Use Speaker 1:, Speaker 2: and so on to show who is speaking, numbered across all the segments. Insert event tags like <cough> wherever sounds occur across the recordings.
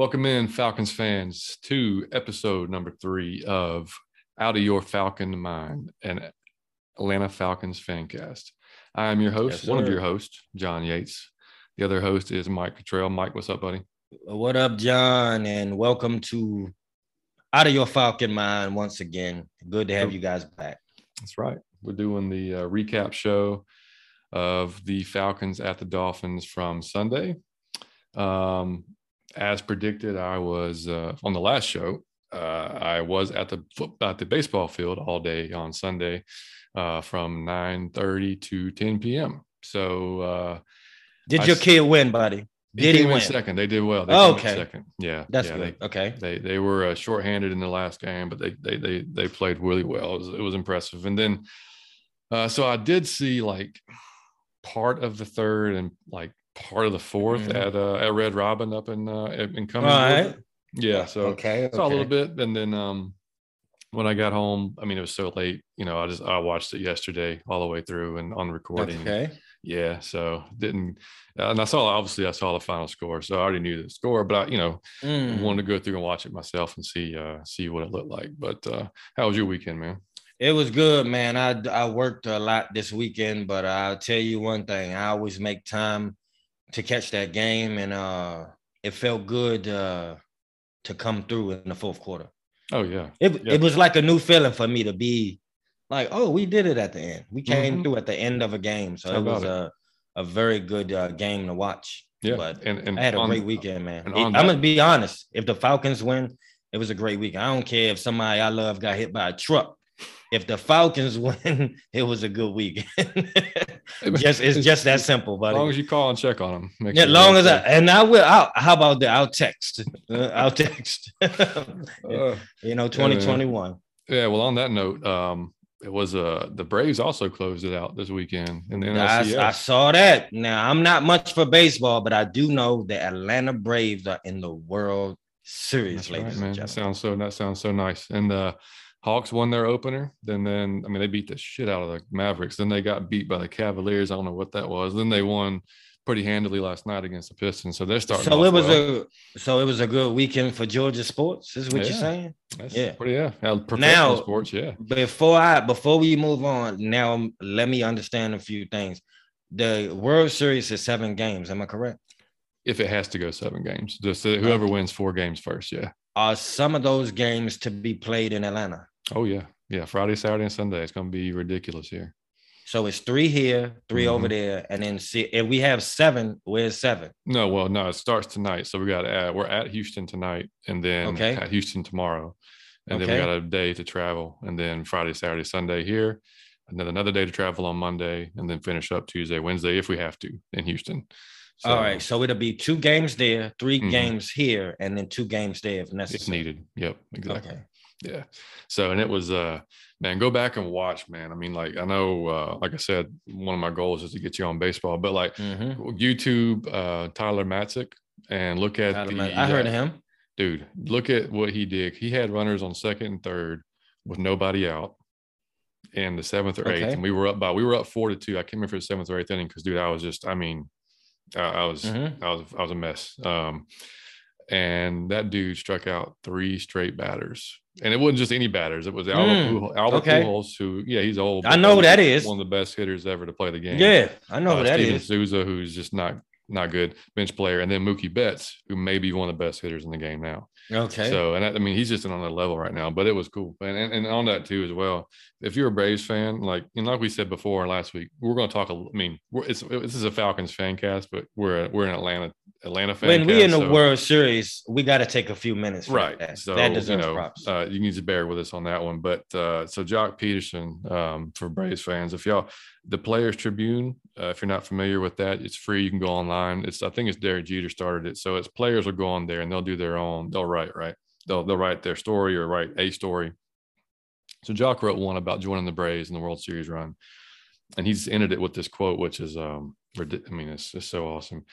Speaker 1: Welcome in, Falcons fans, to episode number three of Out of Your Falcon Mind, an Atlanta Falcons fancast. I am your host,
Speaker 2: Yes,
Speaker 1: one of your hosts, John Yates. The other host is Mike Cottrell. Mike, what's up, buddy?
Speaker 2: What up, John? And welcome to Out of Your Falcon Mind once again. Good to have
Speaker 1: Cool.
Speaker 2: you guys back.
Speaker 1: That's right. We're doing the uh, recap show of the Falcons at the Dolphins from Sunday. Um, as predicted, I was uh, on the last show. Uh, I was at the foot, at the baseball field all day on Sunday, uh, from nine thirty to ten p.m. So uh,
Speaker 2: Did
Speaker 1: I
Speaker 2: your kid win, buddy? Did he
Speaker 1: came in
Speaker 2: win?
Speaker 1: second. They did well. They
Speaker 2: Oh, okay.
Speaker 1: second. Yeah,
Speaker 2: That's
Speaker 1: yeah,
Speaker 2: good. okay.
Speaker 1: they they were uh, shorthanded in the last game, but they they they they played really well. It was, it was impressive. And then, uh, so I did see like part of the third and like part of the 4th
Speaker 2: Mhm.
Speaker 1: at uh, at Red Robin up in uh, in
Speaker 2: All
Speaker 1: Cummings.
Speaker 2: right.
Speaker 1: Yeah. So
Speaker 2: okay.
Speaker 1: saw a little bit, and then um, when I got home, I mean it was so late. You know, I just I watched it yesterday all the way through and on recording.
Speaker 2: Okay.
Speaker 1: Yeah, so didn't, and I saw obviously I saw the final score, so I already knew the score, but I, you know,
Speaker 2: Mm.
Speaker 1: wanted to go through and watch it myself and see uh see what it looked like. But uh how was your weekend, man?
Speaker 2: It was good, man. I I worked a lot this weekend, but I'll tell you one thing: I always make time to catch that game, and uh, it felt good uh, to come through in the fourth quarter.
Speaker 1: Oh yeah,
Speaker 2: It
Speaker 1: Yeah.
Speaker 2: it was like a new feeling for me to be like, oh, we did it at the end. We came
Speaker 1: Mhm.
Speaker 2: through at the end of a game, so it was
Speaker 1: about
Speaker 2: a a very good uh, game to watch.
Speaker 1: yeah,
Speaker 2: But
Speaker 1: and and
Speaker 2: I had a
Speaker 1: on-
Speaker 2: great weekend, man. It- I'm gonna be honest. If the Falcons win, it was a great weekend. I don't care if somebody I love got hit by a truck. If the Falcons <laughs> win, it was a good weekend. just it's just that simple, buddy.
Speaker 1: As long as you call and check on them. Make
Speaker 2: yeah,
Speaker 1: sure
Speaker 2: long as I and I will. I'll, how about that? I'll text. Uh, I'll text. <laughs>
Speaker 1: Uh,
Speaker 2: you know, 2021.
Speaker 1: yeah. Well, on that note, um, it was uh the Braves also closed it out this weekend in the
Speaker 2: I,
Speaker 1: NLCS.
Speaker 2: I saw that. Now I'm not much for baseball, but I do know the Atlanta Braves are in the World Series,
Speaker 1: That's
Speaker 2: ladies
Speaker 1: right,
Speaker 2: and
Speaker 1: man. That sounds so that sounds so nice. And the Hawks won their opener. Then then I mean they beat the shit out of the Mavericks. Then they got beat by the Cavaliers. I don't know what that was. Then they won pretty handily last night against the Pistons. So they're starting.
Speaker 2: So it was
Speaker 1: well.
Speaker 2: a so it was a good weekend for Georgia sports. Is what you're saying?
Speaker 1: That's
Speaker 2: yeah.
Speaker 1: pretty yeah. yeah. Professional
Speaker 2: Now-
Speaker 1: sports, yeah.
Speaker 2: Before I before we move on, now um, let me understand a few things. The World Series is seven games. Am I correct?
Speaker 1: If it has to go seven games, just uh, whoever wins four games first, yeah.
Speaker 2: Are some of those games to be played in Atlanta?
Speaker 1: Oh yeah, yeah. Friday, Saturday, and Sunday. It's gonna be ridiculous here.
Speaker 2: So it's three here, 3 over
Speaker 1: Mhm.
Speaker 2: there, and then see if we have seven. Where's seven?
Speaker 1: No, well, no, it starts tonight. So we got uh, we're at Houston tonight, and then
Speaker 2: Okay.
Speaker 1: at Houston tomorrow, and then we got a day to travel, and then Friday, Saturday, Sunday here, and then another day to travel on Monday, and then finish up Tuesday, Wednesday if we have to in Houston. So,
Speaker 2: All right, so it'll be two games there, 3
Speaker 1: Mhm.
Speaker 2: games here, and then two games there if necessary.
Speaker 1: if needed. Yep, exactly.
Speaker 2: Okay.
Speaker 1: Yeah. So and it was uh man, go back and watch, man. I mean, like I know uh like I said, one of my goals is to get you on baseball, but like
Speaker 2: Mhm.
Speaker 1: YouTube uh Tyler Matzek and look at
Speaker 2: Tyler
Speaker 1: the
Speaker 2: Matt- I heard
Speaker 1: uh,
Speaker 2: him.
Speaker 1: dude, look at what he did. He had runners on second and third with nobody out in the seventh or eighth.
Speaker 2: Okay.
Speaker 1: And we were up by we were up four to two. I came in for the seventh or eighth inning because dude, I was just, I mean, I, I was
Speaker 2: Mhm.
Speaker 1: I was I was a mess. Um and that dude struck out three straight batters. And it wasn't just any batters. It was Albert,
Speaker 2: Mm,
Speaker 1: Pujols, Albert
Speaker 2: okay.
Speaker 1: Pujols, who, yeah, he's old.
Speaker 2: I know who that is.
Speaker 1: One of the best hitters ever to play the game.
Speaker 2: Yeah, I know
Speaker 1: Uh,
Speaker 2: who that
Speaker 1: Steven
Speaker 2: is.
Speaker 1: Souza, who's just not not good bench player, and then Mookie Betts, who may be one of the best hitters in the game now.
Speaker 2: Okay.
Speaker 1: So, and I, I mean, he's just on another level right now, but it was cool. And, and, and on that too, as well, if you're a Braves fan, like, and like we said before last week, we're going to talk, a, I mean, we're, it's, this is a Falcons fan cast, but we're, we're an Atlanta, Atlanta fan.
Speaker 2: when we're in the
Speaker 1: so-
Speaker 2: World Series, we got to take a few minutes. For
Speaker 1: Right.
Speaker 2: That,
Speaker 1: So,
Speaker 2: that
Speaker 1: you
Speaker 2: deserves
Speaker 1: know,
Speaker 2: props.
Speaker 1: uh, you need to bear with us on that one. But uh, so Joc Pederson um, for Braves fans, if y'all, the Players Tribune, uh, if you're not familiar with that, it's free. You can go online. It's, I think it's Derek Jeter started it. So it's players will go on there and they'll do their own, they'll write, right? They'll, they'll write their story or write a story. So Joc wrote one about joining the Braves in the World Series run. And he's ended it with this quote, which is, um, I mean, it's, it's so awesome.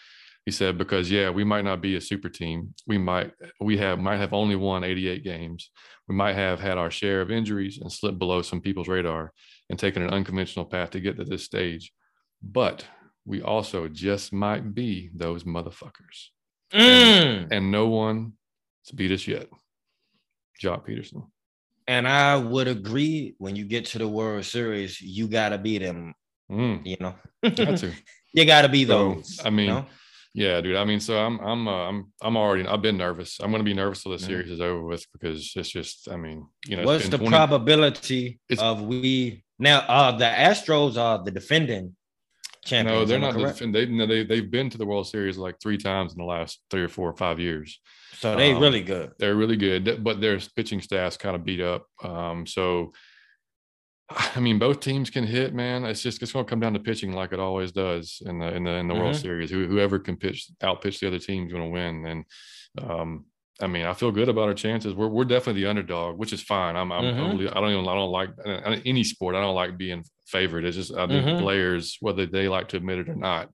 Speaker 1: He said, because yeah, we might not be a super team. We might, we have, might have only won 88 games. We might have had our share of injuries and slipped below some people's radar and taken an unconventional path to get to this stage. But we also just might be those motherfuckers.
Speaker 2: Mm.
Speaker 1: and no one has beat us yet. Joc Pederson.
Speaker 2: And I would agree when you get to the World Series, you gotta beat them.
Speaker 1: Mm,
Speaker 2: You know,
Speaker 1: got to. <laughs>
Speaker 2: you gotta be
Speaker 1: So,
Speaker 2: those.
Speaker 1: I mean,
Speaker 2: you know?
Speaker 1: Yeah, dude. I mean, so I'm I'm uh, I'm I'm already I've been nervous. I'm to be nervous till the
Speaker 2: Mhm.
Speaker 1: series is over with because it's just I mean, you know,
Speaker 2: what's the
Speaker 1: 20
Speaker 2: probability
Speaker 1: It's-
Speaker 2: of we now? Uh, the Astros are the defending champions.
Speaker 1: No, they're not. The,
Speaker 2: correct?
Speaker 1: defend- they no, they they've been to the World Series like three times in the last three or four or five years.
Speaker 2: So they
Speaker 1: um,
Speaker 2: really good.
Speaker 1: They're really good, but their pitching staff's kind of beat up. Um, so I mean, both teams can hit, man. It's just it's going to come down to pitching, like it always does in the in the in the World
Speaker 2: Mhm.
Speaker 1: Series. Who, whoever can pitch out pitch the other team is going to win. And um, I mean, I feel good about our chances. We're we're definitely the underdog, which is fine. I'm I'm
Speaker 2: Mhm.
Speaker 1: totally. I don't even. I don't like any sport. I don't like being favored. It's just I think
Speaker 2: Mhm.
Speaker 1: players, whether they like to admit it or not,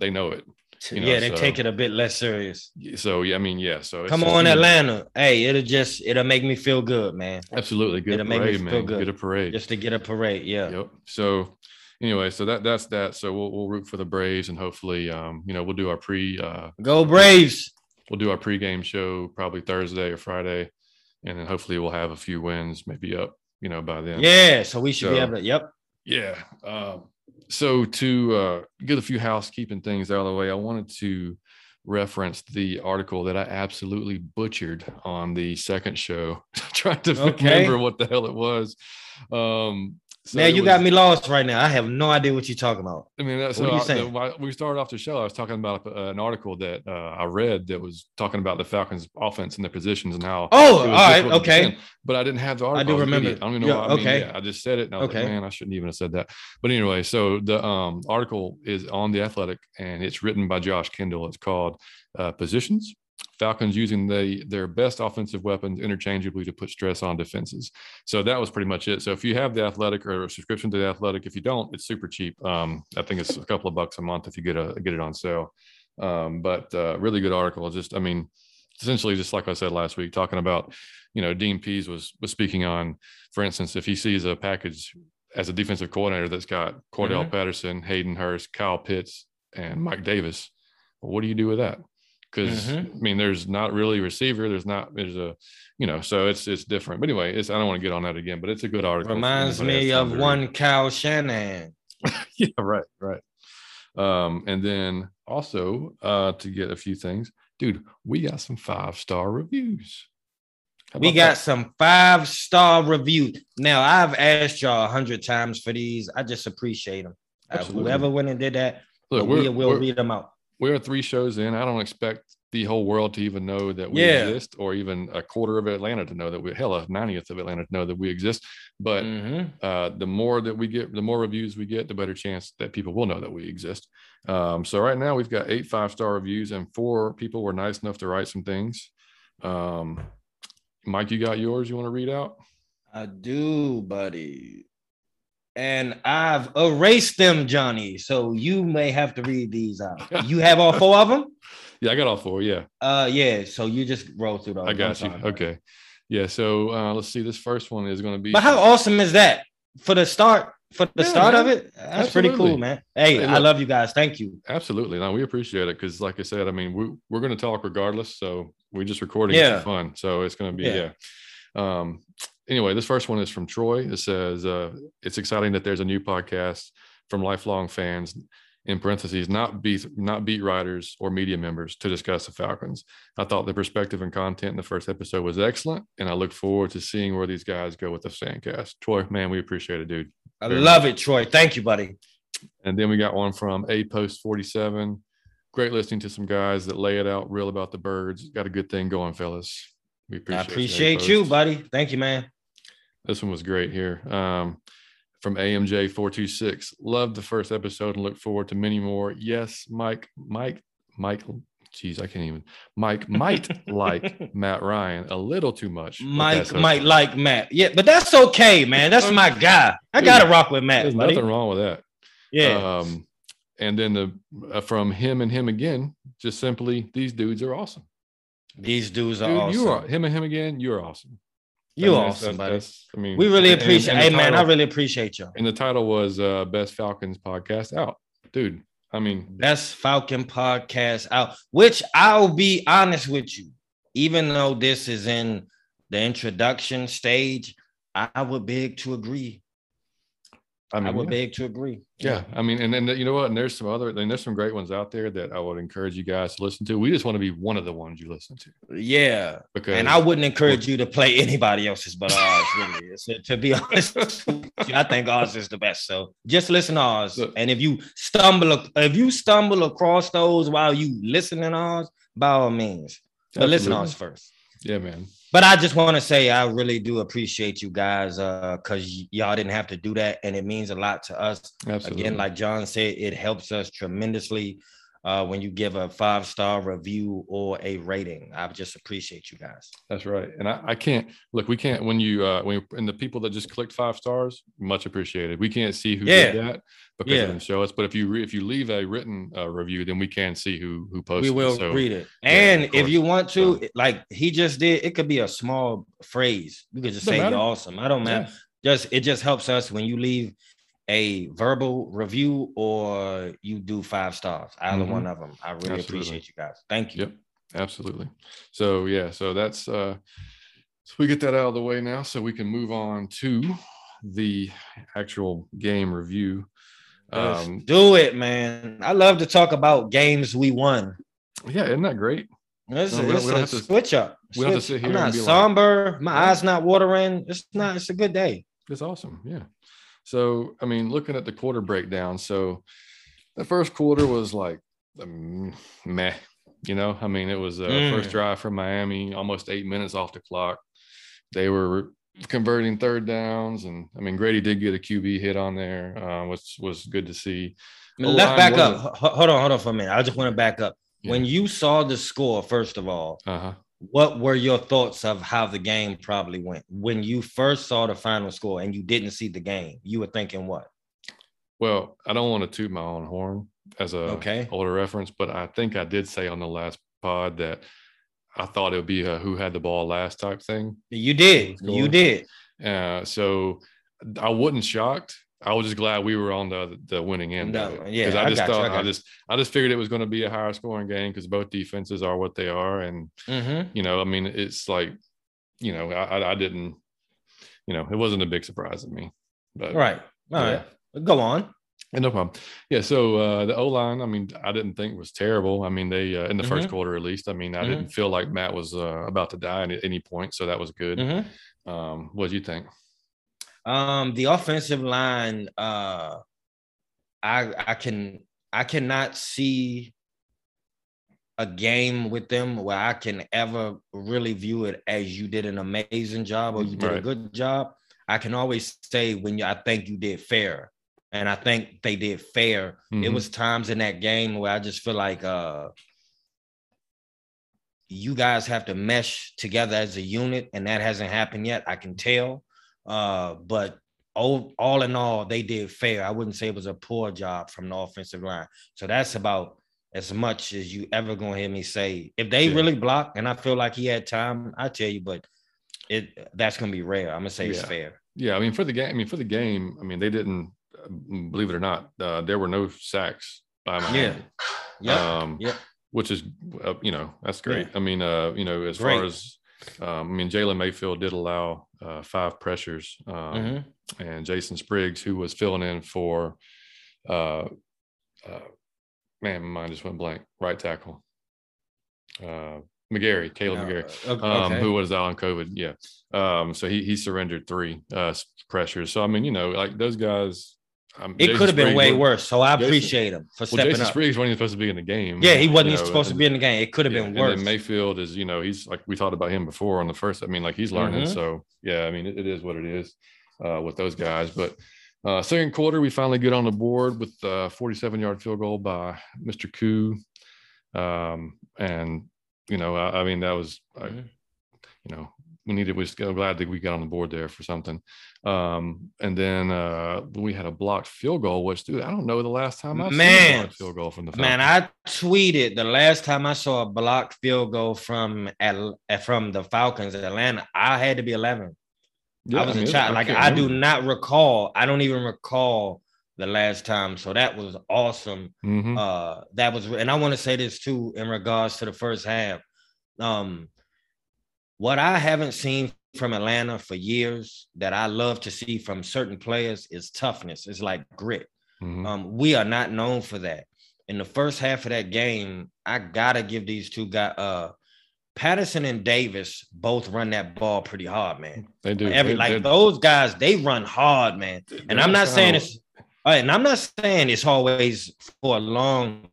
Speaker 1: they know it. you know,
Speaker 2: yeah, they
Speaker 1: so-
Speaker 2: take it a bit less serious.
Speaker 1: So yeah, I mean, yeah. So it's
Speaker 2: Come on, Atlanta. Hey, it'll just it'll make me feel good, man.
Speaker 1: Absolutely, good
Speaker 2: It'll make me
Speaker 1: parade,
Speaker 2: feel
Speaker 1: man.
Speaker 2: good.
Speaker 1: Get a parade.
Speaker 2: Just to get a parade. Yeah.
Speaker 1: Yep. So anyway, so that that's that. So we'll we'll root for the Braves and hopefully um, you know, we'll do our pre uh
Speaker 2: Go Braves.
Speaker 1: We'll do our pregame show probably Thursday or Friday, and then hopefully we'll have a few wins maybe up, you know, by then.
Speaker 2: Yeah. So we should be able to. Yep.
Speaker 1: Yeah. Um, so to uh, get a few housekeeping things out of the way, I wanted to reference the article that I absolutely butchered on the second show, <laughs> trying to
Speaker 2: Okay.
Speaker 1: remember what the hell it was. Um, so
Speaker 2: man, you
Speaker 1: was-
Speaker 2: got me lost right now. I have no idea what you're talking about.
Speaker 1: I mean, that's
Speaker 2: What are you
Speaker 1: so I-
Speaker 2: saying?
Speaker 1: why- we started off the show. I was talking about uh, an article that uh, I read that was talking about the Falcons' offense and their positions and how.
Speaker 2: Oh,
Speaker 1: it
Speaker 2: all
Speaker 1: was
Speaker 2: right.
Speaker 1: difficult to
Speaker 2: Okay.
Speaker 1: But I didn't have the article.
Speaker 2: I do
Speaker 1: was an
Speaker 2: remember.
Speaker 1: idiot. I don't even know.
Speaker 2: Yeah,
Speaker 1: why. I mean,
Speaker 2: okay.
Speaker 1: yeah, I just said it, and I was
Speaker 2: Okay.
Speaker 1: like, man, I shouldn't even have said that. But anyway, so the um, article is on the Athletic, and it's written by Josh Kendall. It's called uh, "Positions." Falcons using the, their best offensive weapons interchangeably to put stress on defenses. So that was pretty much it. So if you have the Athletic or a subscription to the Athletic, if you don't, it's super cheap. Um, I think it's a couple of bucks a month if you get a get it on sale. Um, but uh, really good article. Just I mean, essentially just like I said last week, talking about you know Dean Pees was was speaking on, for instance, if he sees a package as a defensive coordinator that's got Cordarrelle Patterson, Hayden Hurst, Kyle Pitts, and Mike Davis, well, what do you do with that? Because
Speaker 2: Mhm.
Speaker 1: I mean, there's not really a receiver. There's not. There's a, you know, so it's it's different. But anyway, it's I don't want to get on that again. But it's a good article.
Speaker 2: Reminds me of one Kyle Shanahan. <laughs>
Speaker 1: yeah, right, right. Um, and then also uh to get a few things, dude, we got some five star reviews.
Speaker 2: We got
Speaker 1: that?
Speaker 2: some five star reviews. Now I've asked y'all a hundred times for these. I just appreciate them. Uh, whoever went and did that,
Speaker 1: Look,
Speaker 2: we will read them out.
Speaker 1: We're three shows in. I don't expect the whole world to even know that we
Speaker 2: Yeah.
Speaker 1: exist, or even a quarter of Atlanta to know that we hell a 90th of Atlanta to know that we exist. But
Speaker 2: Mhm.
Speaker 1: uh, the more that we get, the more reviews we get, the better chance that people will know that we exist. Um, so right now we've got eight five star reviews, and four people were nice enough to write some things. Um, Mike, you got yours? You want to read out?
Speaker 2: I do, buddy. And I've erased them, Johnny. So you may have to read these out. You have all four of them? <laughs>
Speaker 1: Yeah, I got all four. Yeah,
Speaker 2: Uh yeah. So you just roll through those.
Speaker 1: I got you.
Speaker 2: buddy.
Speaker 1: Okay. Yeah. So uh, let's see. This first one is going to be.
Speaker 2: But how awesome is that for the start? For the
Speaker 1: Yeah,
Speaker 2: start of it, that's pretty cool, man. Hey,
Speaker 1: Hey,
Speaker 2: I
Speaker 1: look-
Speaker 2: love you guys. Thank you.
Speaker 1: Absolutely. Now we appreciate it because, like I said, I mean, we, we're going to talk regardless. So we're just recording it
Speaker 2: Yeah.
Speaker 1: for fun. So it's going to be, yeah.
Speaker 2: Yeah.
Speaker 1: Um, anyway, this first one is from Troy. It says, uh, it's exciting that there's a new podcast from lifelong fans, in parentheses, not beat, not beat writers or media members to discuss the Falcons. I thought the perspective and content in the first episode was excellent, and I look forward to seeing where these guys go with the fancast. Troy, man, we appreciate it, dude.
Speaker 2: I
Speaker 1: Very
Speaker 2: love it, Troy. Thank you, buddy.
Speaker 1: And then we got one from A Post 47. Great listening to some guys that lay it out real about the birds. Got a good thing going, fellas. We appreciate,
Speaker 2: I appreciate you, buddy. Thank you, man.
Speaker 1: This one was great here. Um, from AMJ 426. Loved the first episode and look forward to many more. Yes, Mike, Mike, Mike. Geez, I can't even. Mike might <laughs> like Matt Ryan a little too much.
Speaker 2: Mike
Speaker 1: okay.
Speaker 2: might like Matt. Yeah, but that's okay, man. That's my guy. I gotta rock with Matt,
Speaker 1: There's
Speaker 2: buddy.
Speaker 1: nothing wrong with that.
Speaker 2: Yeah.
Speaker 1: Um, and then the uh, from him and him again, just simply these dudes are awesome.
Speaker 2: These dudes are
Speaker 1: Dude,
Speaker 2: awesome.
Speaker 1: you are him and him again. You're awesome.
Speaker 2: You
Speaker 1: I mean,
Speaker 2: awesome, buddy.
Speaker 1: I mean,
Speaker 2: we really
Speaker 1: and-
Speaker 2: appreciate.
Speaker 1: and the
Speaker 2: hey, man, I really appreciate y'all.
Speaker 1: And the title was uh, "Best Falcons Podcast Out." Dude, I mean,
Speaker 2: best Falcon podcast out. Which I'll be honest with you, even though this is in the introduction stage, I would beg to agree. I, mean, I would yeah. beg to agree.
Speaker 1: Yeah. I mean, and then you know what? And there's some other, and there's some great ones out there that I would encourage you guys to listen to. We just want to be one of the ones you listen to.
Speaker 2: Yeah. Because and I wouldn't encourage you to play anybody else's but ours, really. So, to be <laughs> honest, I think ours is the best. So just listen to ours. Look, and if you stumble, if you stumble across those while you listening to ours, by all means. But listen to ours first.
Speaker 1: Yeah, man
Speaker 2: but I just want to say I really do appreciate you guys uh because y- y'all didn't have to do that and it means a lot to us. Absolutely. Again, like John said, it helps us tremendously uh, when you give a five star review or a rating. I just appreciate you guys.
Speaker 1: That's right. And I, I can't look, we can't when you uh when and the people that just clicked five stars, much appreciated. We can't see who yeah. did that because yeah. it didn't show us. But if you re, if you leave a written uh, review, then we can see who who posted.
Speaker 2: We will
Speaker 1: so,
Speaker 2: read it. And yeah, if you want to, so. like he just did, it could be a small phrase. You could just say you're awesome. I don't matter. Just it just helps us when you leave a verbal review or you do five stars. Either mm-hmm. one of them. I really Absolutely. appreciate you guys. Thank you.
Speaker 1: Yep. Absolutely. So yeah, so that's uh so we get that out of the way now so we can move on to the actual game review.
Speaker 2: Um, do it, man. I love to talk about games we won.
Speaker 1: Yeah, isn't that great?
Speaker 2: It's, no, it's a to, switch up. We have to sit here. I'm not somber. Like, my eyes not watering. It's not. It's a good day.
Speaker 1: It's awesome. Yeah. So, I mean, looking at the quarter breakdown, so the first quarter was like um, meh, you know. I mean, it was a mm. first drive from Miami, almost eight minutes off the clock. They were converting third downs, and I mean, Grady did get a QB hit on there, uh, which was good to see.
Speaker 2: Let's back up. Hold on, hold on for a minute. I just want to back up. Yeah. When you saw the score, first of all, uh-huh what were your thoughts of how the game probably went when you first saw the final score and you didn't see the game? You were thinking what?
Speaker 1: Well, I don't want to toot my own horn as a okay. older reference, but I think I did say on the last pod that I thought it would be a who had the ball last type thing.
Speaker 2: You did. You did.
Speaker 1: Uh, so I wasn't shocked I was just glad we were on the the winning end. No, yeah, because I, I just thought you, I, I, just I just figured it was going to be a higher scoring game because both defenses are what they are, and mm-hmm. you know, I mean, it's like, you know, I, I didn't, you know, it wasn't a big surprise to me. But
Speaker 2: right, all yeah. right, go on.
Speaker 1: No problem. Yeah. So uh, the O line, I mean, I didn't think was terrible. I mean, they uh, in the mm-hmm. first quarter at least. I mean, I mm-hmm. didn't feel like Matt was uh, about to die at any point, so that was good. Mm-hmm. Um, what do you think?
Speaker 2: Um, the offensive line, uh, I I can I cannot see a game with them where I can ever really view it as you did an amazing job or you did right. a good job. I can always say when you, I think you did fair, and I think they did fair. Mm-hmm. It was times in that game where I just feel like uh, you guys have to mesh together as a unit, and that hasn't happened yet. I can tell. Uh, but all, all in all, they did fair. I wouldn't say it was a poor job from the offensive line. So that's about as much as you ever gonna hear me say. If they yeah. really block, and I feel like he had time, I tell you, but it that's gonna be rare. I'm gonna say yeah. it's fair.
Speaker 1: Yeah, I mean for the game, I mean for the game, I mean they didn't believe it or not, uh, there were no sacks by Miami. Yeah. Yeah. Um, yeah. Which is, uh, you know, that's great. Yeah. I mean, uh, you know, as great. far as um, I mean, Jalen Mayfield did allow uh, five pressures, um, mm-hmm. and Jason Spriggs, who was filling in for, uh, uh, man, my mind just went blank. Right tackle, uh, McGary, Kaleb oh, McGary, okay. um, who was out on COVID. Yeah, um, so he he surrendered three uh, pressures. So I mean, you know, like those guys
Speaker 2: um, it could have been way worse. So I Jason, appreciate him for stepping well, Jason
Speaker 1: up. Spriggs wasn't even supposed to be in the game.
Speaker 2: Yeah, he wasn't know, supposed and, to be in the game. It could have yeah, been worse.
Speaker 1: And Mayfield is, you know, he's like we talked about him before on the first. I mean, like he's learning. Mm-hmm. So yeah, I mean, it, it is what it is uh, with those guys. But uh, second quarter, we finally get on the board with a 47 yard field goal by Mr. Koo. Um, and you know, I, I mean, that was, mm-hmm. I, you know, we needed. We are glad that we got on the board there for something. Um, and then uh, we had a blocked field goal, which dude, I don't know the last time I saw man field goal from the
Speaker 2: Falcons. man. I tweeted the last time I saw a blocked field goal from at, from the Falcons at Atlanta. I had to be eleven. Yeah, I was I mean, a child. Like I do not recall. I don't even recall the last time. So that was awesome.
Speaker 1: Mhm.
Speaker 2: Uh that was and I want to say this too in regards to the first half. Um what I haven't seen from Atlanta for years that I love to see from certain players is toughness. It's like grit.
Speaker 1: Mhm.
Speaker 2: Um, we are not known for that. In the first half of that game, I gotta give these two guys uh Patterson and Davis both run that ball pretty hard, man.
Speaker 1: they do.
Speaker 2: Every
Speaker 1: They-
Speaker 2: like those guys, they run hard, man. And I'm not saying it's all right, and I'm not saying it's always for a long,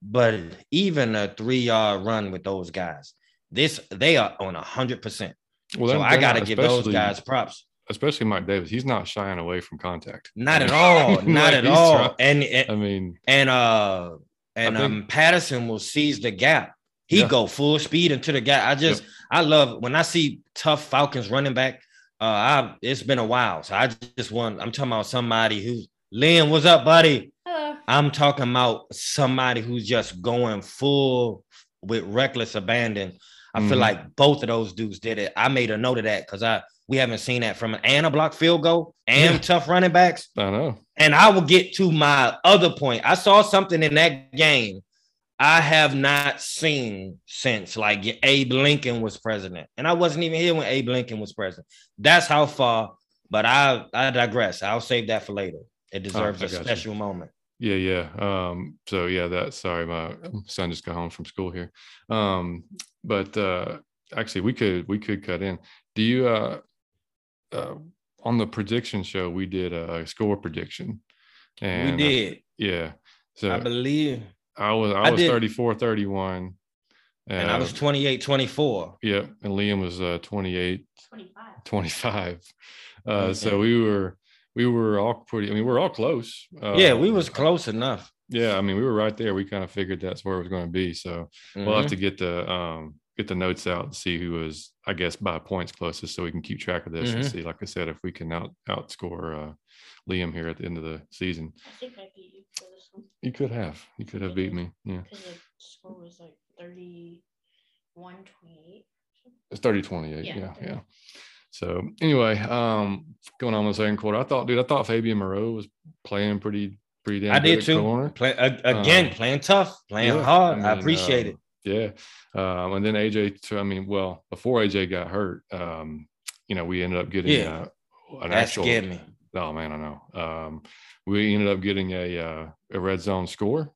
Speaker 2: but even a three-yard run with those guys, this they are on a hundred percent.
Speaker 1: Well,
Speaker 2: So I gotta give those guys props.
Speaker 1: especially Mike Davis. He's not shying away from contact.
Speaker 2: Not at <laughs> all,
Speaker 1: Like,
Speaker 2: not at all.
Speaker 1: trying-
Speaker 2: And, and
Speaker 1: I mean,
Speaker 2: and uh and
Speaker 1: I think-
Speaker 2: um Patterson will seize the gap. He
Speaker 1: Yeah.
Speaker 2: go full speed into the gap. I just I love when I see tough Falcons running back. Uh I it's been a while. So I just want I'm talking about somebody who's Lynn, what's up, buddy?
Speaker 3: Hello.
Speaker 2: I'm talking about somebody who's just going full with reckless abandon. I feel
Speaker 1: Mhm.
Speaker 2: like both of those dudes did it. I made a note of that because I we haven't seen that from an and a block field goal and
Speaker 1: Yeah.
Speaker 2: tough running backs.
Speaker 1: I know.
Speaker 2: And I will get to my other point. I saw something in that game I have not seen since like Abe Lincoln was president. And I wasn't even here when Abe Lincoln was president. That's how far, but I I digress. I'll save that for later. It deserves a
Speaker 1: got you.
Speaker 2: special moment.
Speaker 1: Yeah, yeah. Um, so yeah, that sorry, my son just got home from school here. Um, but uh actually we could we could cut in. Do you uh uh on the prediction show we did a score prediction. And
Speaker 2: we
Speaker 1: uh,
Speaker 2: did.
Speaker 1: yeah. So
Speaker 2: I believe.
Speaker 1: I was I
Speaker 2: I
Speaker 1: was
Speaker 2: did.
Speaker 1: 34 31.
Speaker 2: And I was 28 24.
Speaker 1: yeah, and Liam was uh 28
Speaker 3: 25.
Speaker 1: 25. Uh
Speaker 2: Okay.
Speaker 1: so we were we were all pretty I mean we are all close. Uh,
Speaker 2: yeah, we was close enough.
Speaker 1: Yeah, I mean we were right there. We kind of figured that's where it was going to be. So we'll have
Speaker 2: Mhm.
Speaker 1: to get the um get the notes out and see who was I guess by points closest so we can keep track of this and
Speaker 2: Mhm.
Speaker 1: see, like I said, if we can out outscore uh Liam here at the end of the season.
Speaker 3: I think I beat you for this one
Speaker 1: You could have. You could have beat me. Yeah.
Speaker 3: because the score was like 31 28.
Speaker 1: It's 30 28.
Speaker 3: Yeah,
Speaker 1: Yeah, yeah. So anyway, um, going on with the second quarter, I thought, dude, I thought Fabian Moreau was playing pretty, pretty damn
Speaker 2: I did too. Play, again,
Speaker 1: Um,
Speaker 2: playing tough, playing
Speaker 1: yeah,
Speaker 2: hard.
Speaker 1: I
Speaker 2: I, appreciate
Speaker 1: um,
Speaker 2: it.
Speaker 1: Yeah. Um, and then AJ, so, I mean, well, before AJ got hurt, um, you know, we ended up getting
Speaker 2: Yeah.
Speaker 1: uh, an
Speaker 2: That
Speaker 1: actual.
Speaker 2: scared me.
Speaker 1: Oh man, I know. Um, we ended up getting a uh, a red zone score.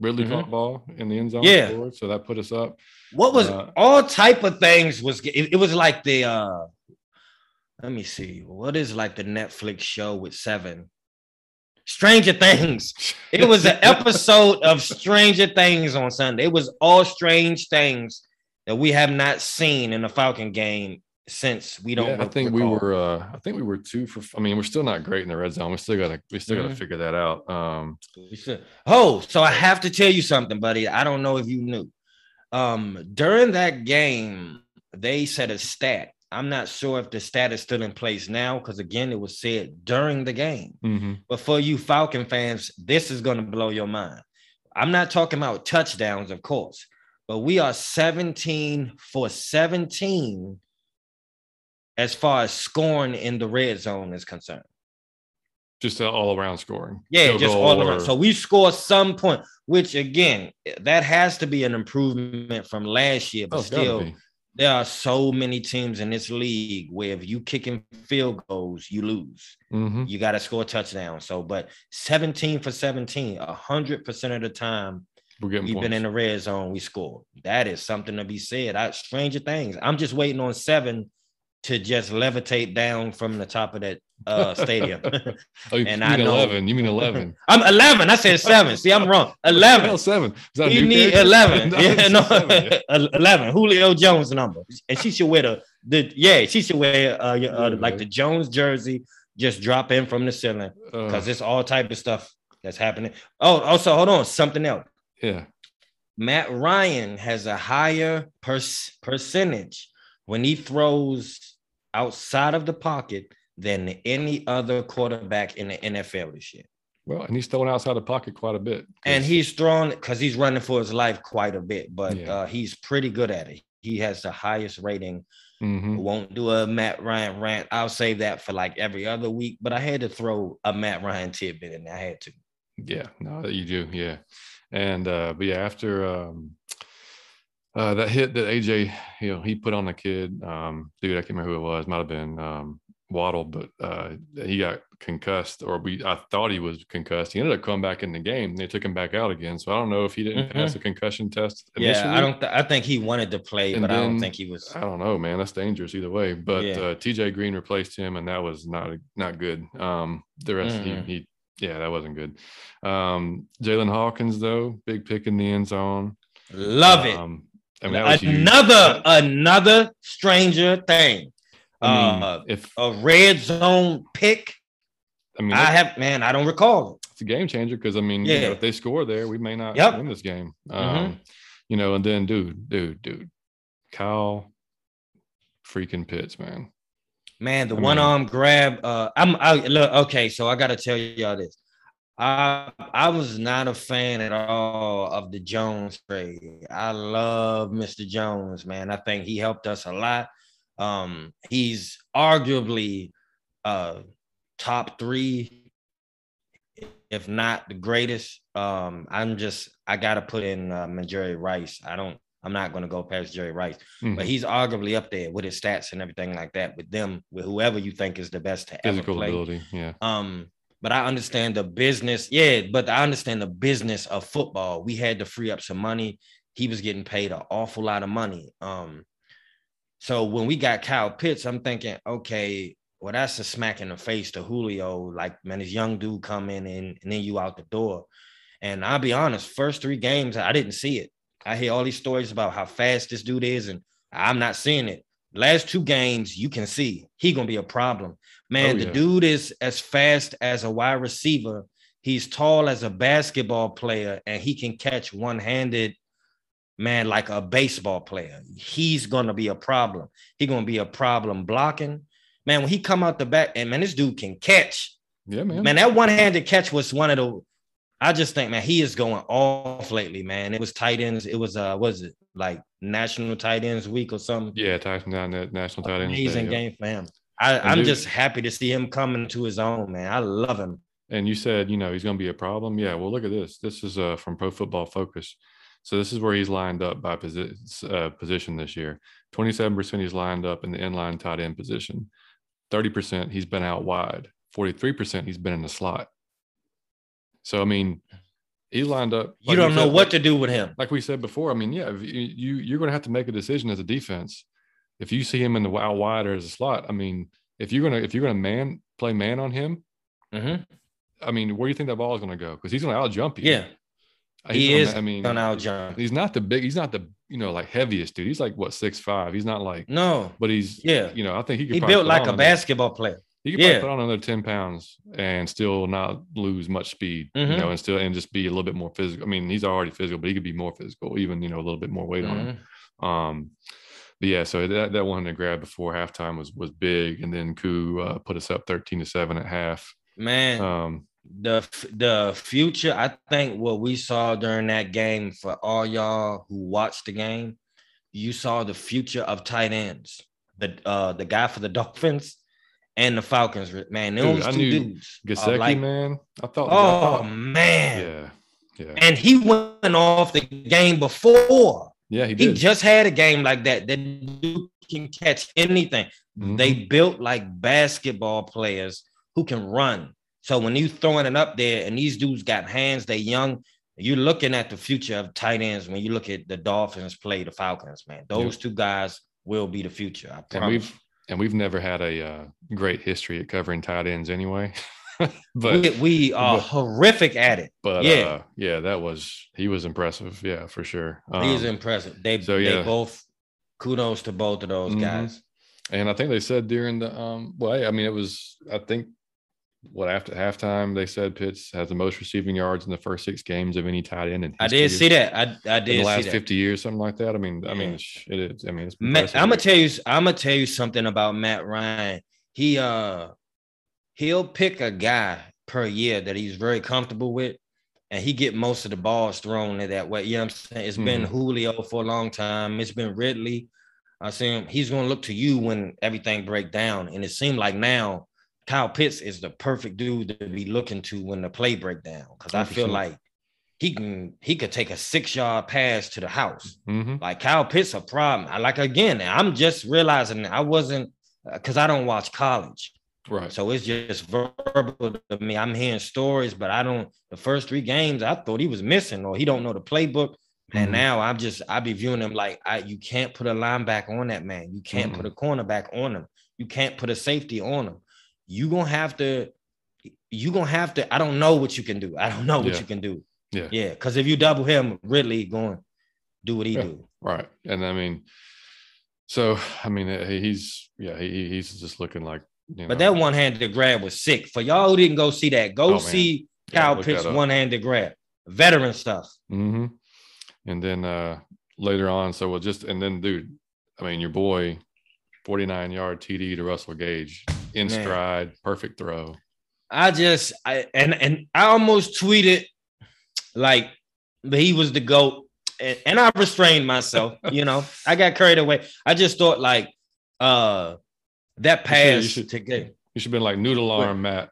Speaker 1: Ridley
Speaker 2: Mhm.
Speaker 1: caught ball in the end zone.
Speaker 2: Yeah.
Speaker 1: scored, so that put us up.
Speaker 2: What was
Speaker 1: Uh,
Speaker 2: all type of things was it, it was like the uh let me see what is like the Netflix show with seven Stranger Things. It was an <laughs> episode of Stranger Things on Sunday. It was all strange things that we have not seen in the Falcon game since we don't.
Speaker 1: Yeah, I think we were. Uh, I think we were two for. I mean, we're still not great in the red zone. We still gotta. We still gotta
Speaker 2: Mhm.
Speaker 1: figure that out. Um,
Speaker 2: Oh, so I have to tell you something, buddy. I don't know if you knew. Um, during that game, they said a stat. I'm not sure if the stat is still in place now, because again, it was said during the game.
Speaker 1: mhm.
Speaker 2: But for you Falcon fans, this is going to blow your mind. I'm not talking about touchdowns, of course, but we are 17 for 17 as far as scoring in the red zone is concerned.
Speaker 1: Just all around scoring.
Speaker 2: Yeah,
Speaker 1: Field
Speaker 2: just all around.
Speaker 1: or-
Speaker 2: So we score some point, which again, that has to be an improvement from last year. But
Speaker 1: Oh,
Speaker 2: still. There are so many teams in this league where if you kicking field goals, you lose.
Speaker 1: Mhm.
Speaker 2: You got to score touchdowns. So, but 17 for 17, 100% of the time
Speaker 1: we're getting
Speaker 2: we've
Speaker 1: points.
Speaker 2: been in the red zone, we score. That is something to be said. I, stranger things. I'm just waiting on seven to just levitate down from the top of that uh, stadium. <laughs> <laughs>
Speaker 1: oh, you,
Speaker 2: and I
Speaker 1: mean
Speaker 2: know-
Speaker 1: eleven? You mean eleven? <laughs>
Speaker 2: I'm 11. I said seven. See, I'm wrong. 11.
Speaker 1: seven. Is that a
Speaker 2: You need
Speaker 1: character?
Speaker 2: 11.
Speaker 1: No,
Speaker 2: Yeah, no,
Speaker 1: seven, yeah.
Speaker 2: 11. Julio Jones number. And she should wear the, the yeah, she should wear uh, uh, like the Jones jersey, just drop in from the ceiling
Speaker 1: Uh,
Speaker 2: because it's all type of stuff that's happening. Oh, also, hold on, something else.
Speaker 1: yeah.
Speaker 2: Matt Ryan has a higher per- percentage when he throws outside of the pocket than any other quarterback in the NFL this year.
Speaker 1: Well, and he's throwing outside the pocket quite a bit.
Speaker 2: And he's throwing because he's running for his life quite a bit, but
Speaker 1: Yeah.
Speaker 2: uh, he's pretty good at it. He has the highest rating
Speaker 1: Mhm.
Speaker 2: Won't do a Matt Ryan rant. I'll save that for like every other week. But I had to throw a Matt Ryan tidbit in. I had to.
Speaker 1: Yeah, no, you do, yeah. And uh, but yeah, after um uh that hit that AJ, you know, he put on the kid, um, dude, I can't remember who it was, might have been um Waddle, but uh he got concussed, or we I thought he was concussed. He ended up coming back in the game. They took him back out again. So I don't know if he didn't pass the concussion test.
Speaker 2: Mm-hmm. Yeah, I don't. Th- I think he wanted to play,
Speaker 1: And
Speaker 2: but I don't think he was.
Speaker 1: I don't know, man. That's dangerous either way. But
Speaker 2: Yeah.
Speaker 1: uh, TJ Green replaced him, and that was not not good. Um, the rest,
Speaker 2: Mhm.
Speaker 1: he, he, yeah, that wasn't good. Um, Jaylinn Hawkins, though, big pick in the end zone.
Speaker 2: Love it.
Speaker 1: Um, I mean,
Speaker 2: another another stranger thing.
Speaker 1: I mean,
Speaker 2: uh,
Speaker 1: if
Speaker 2: a red zone pick.
Speaker 1: I mean,
Speaker 2: I have man, I don't recall it.
Speaker 1: it's a game changer because I mean, you know,
Speaker 2: Yeah.
Speaker 1: if they score there, we may not
Speaker 2: Yep.
Speaker 1: win this game. Um,
Speaker 2: Mhm.
Speaker 1: you know, and then dude, dude, dude, Kyle, freaking Pitts, man.
Speaker 2: Man, the
Speaker 1: I mean-
Speaker 2: one arm grab. Uh, I'm I, look okay. So I got to tell y'all this. I I was not a fan at all of the Jones trade. I love Mr. Jones, man. I think he helped us a lot. Um, he's arguably uh top three, if not the greatest. Um, I'm just I gotta put in uh, Jerry Rice. I don't. I'm not gonna go past Jerry Rice
Speaker 1: Mhm.
Speaker 2: but he's arguably up there with his stats and everything like that with them with whoever you think is the best to ever
Speaker 1: Physical
Speaker 2: play.
Speaker 1: ability, yeah.
Speaker 2: Um, but I understand the business, yeah, but I understand the business of football. We had to free up some money. He was getting paid an awful lot of money. Um, so when we got Kyle Pitts, I'm thinking, okay, well, that's a smack in the face to Julio. Like, man, this young dude come in and, and then you out the door. And I'll be honest, first three games, I didn't see it. I hear all these stories about how fast this dude is, and I'm not seeing it. Last two games, you can see he gonna be a problem. Man,
Speaker 1: Oh,
Speaker 2: the
Speaker 1: yeah.
Speaker 2: dude is as fast as a wide receiver. He's tall as a basketball player, and he can catch one-handed, man, like a baseball player. He's gonna be a problem. He gonna be a problem blocking. Man, when he come out the back, and man, this dude can catch.
Speaker 1: Yeah, man.
Speaker 2: Man, that one-handed catch was one of the. I just think, man, he is going off lately, man. It was tight ends. It was uh, was it like National Tight Ends Week or something?
Speaker 1: Yeah, Tyson down that national tight end.
Speaker 2: Amazing game for him. I I'm
Speaker 1: dude-
Speaker 2: just happy to see him coming to his own, man. I love him.
Speaker 1: And you said, you know, he's going to be a problem. Yeah. Well, look at this. This is uh, from Pro Football Focus. So this is where he's lined up by posi- uh, position this year. Twenty-seven percent he's lined up in the inline tight end position. Thirty percent he's been out wide. Forty-three percent he's been in the slot. So I mean, he lined up.
Speaker 2: You don't know
Speaker 1: said-
Speaker 2: what to do with him.
Speaker 1: like we said before, I mean, yeah, if you, you you're going to have to make a decision as a defense. If you see him in the out wide or as a slot, I mean, if you're gonna if you're gonna man play man on him,
Speaker 2: Mhm.
Speaker 1: I mean, where do you think that ball is going to go? Because he's going to out jump you.
Speaker 2: Yeah,
Speaker 1: He's
Speaker 2: he is.
Speaker 1: I mean,
Speaker 2: on our jump.
Speaker 1: he's not the big. He's not the you know like heaviest dude. He's like what six five. He's not like,
Speaker 2: No,
Speaker 1: but he's
Speaker 2: Yeah.
Speaker 1: You know, I think he could.
Speaker 2: he
Speaker 1: probably
Speaker 2: built like a basketball player.
Speaker 1: He could
Speaker 2: yeah.
Speaker 1: probably put on another ten pounds and still not lose much speed. You
Speaker 2: Mhm.
Speaker 1: know, and still and just be a little bit more physical. I mean, he's already physical, but he could be more physical, even you know a little bit more weight on him.
Speaker 2: Mhm.
Speaker 1: Um, but yeah, so that that one to grab before halftime was was big, and then Koo uh, put us up thirteen to seven at half.
Speaker 2: Man,
Speaker 1: Um,
Speaker 2: the the future. I think what we saw during that game for all y'all who watched the game, you saw the future of tight ends. The uh the guy for the <laughs> Dolphins and the Falcons. Man,
Speaker 1: Dude, I knew
Speaker 2: dudes.
Speaker 1: Gesicki,
Speaker 2: like-
Speaker 1: man, I thought. I
Speaker 2: Oh
Speaker 1: thought-
Speaker 2: man.
Speaker 1: yeah, yeah,
Speaker 2: And he went off the game before.
Speaker 1: yeah. He did.
Speaker 2: He just had a game like that. That dude can catch anything.
Speaker 1: Mhm.
Speaker 2: They built like basketball players who can run. So when you throwing it up there and these dudes got hands, they young, you're looking at the future of tight ends when you look at the Dolphins play the Falcons, man. Those two guys will be the future. I
Speaker 1: and
Speaker 2: promise.
Speaker 1: we've and we've never had a uh, great history at covering tight ends anyway. <laughs> but
Speaker 2: we, we are
Speaker 1: but-
Speaker 2: horrific at it.
Speaker 1: but
Speaker 2: yeah.
Speaker 1: uh, yeah, that was he was impressive. Yeah, for sure.
Speaker 2: He's
Speaker 1: Um,
Speaker 2: impressive. They,
Speaker 1: so,
Speaker 2: they both kudos to both of those
Speaker 1: Mhm.
Speaker 2: guys.
Speaker 1: and I think they said during the um, well, I mean, it was I think what after halftime they said Pitts has the most receiving yards in the first six games of any tight end. In
Speaker 2: I did see that. I, I
Speaker 1: in
Speaker 2: did
Speaker 1: the last. 50 years, something like that. I mean, I mean, it is. I mean, it's
Speaker 2: I'm gonna tell you. I'm gonna tell you something about Matt Ryan. He uh he'll pick a guy per year that he's very comfortable with, and he get most of the balls thrown in that way. You know what I'm saying? It's been
Speaker 1: Mm-hmm.
Speaker 2: Julio for a long time. It's been Ridley. I see him. He's to look to you when everything break down. And it seemed like now Kyle Pitts is the perfect dude to be looking to when the play break down. Because I feel like he can he could take a six yard pass to the house.
Speaker 1: Mhm.
Speaker 2: Like Kyle Pitts a problem. I like again. I'm just realizing I wasn't because I don't watch college.
Speaker 1: Right.
Speaker 2: So it's just verbal to me. I'm hearing stories, but I don't. The first three games, I thought he was missing, or he don't know the playbook. And
Speaker 1: Mhm.
Speaker 2: now I'm just I be viewing him like I you can't put a linebacker on that man. You can't put a cornerback on him. You can't put a safety on him. You gonna have to. You gonna have to. I don't know what you can do. I don't know what
Speaker 1: Yeah.
Speaker 2: you can do.
Speaker 1: Yeah.
Speaker 2: yeah. Because if you double him, Ridley going do what he
Speaker 1: Yeah.
Speaker 2: do.
Speaker 1: Right. And I mean, so I mean, he's yeah, he, he's just looking like you
Speaker 2: But that one-handed grab was sick. For y'all who didn't go see that, go
Speaker 1: Oh,
Speaker 2: see
Speaker 1: Yeah,
Speaker 2: Kyle
Speaker 1: look
Speaker 2: Pitts one-handed grab. Veteran stuff.
Speaker 1: hmm And then uh later on, so we'll just and then dude, I mean your boy, 49 yard TD to Russell Gage in
Speaker 2: Man.
Speaker 1: stride, perfect throw.
Speaker 2: I just I and and I almost tweeted like he was the goat, and, and I restrained myself. <laughs> You know, I got carried away. I just thought like uh that
Speaker 1: should- you
Speaker 2: pass
Speaker 1: should-
Speaker 2: to get
Speaker 1: You should have been like noodle arm Matt.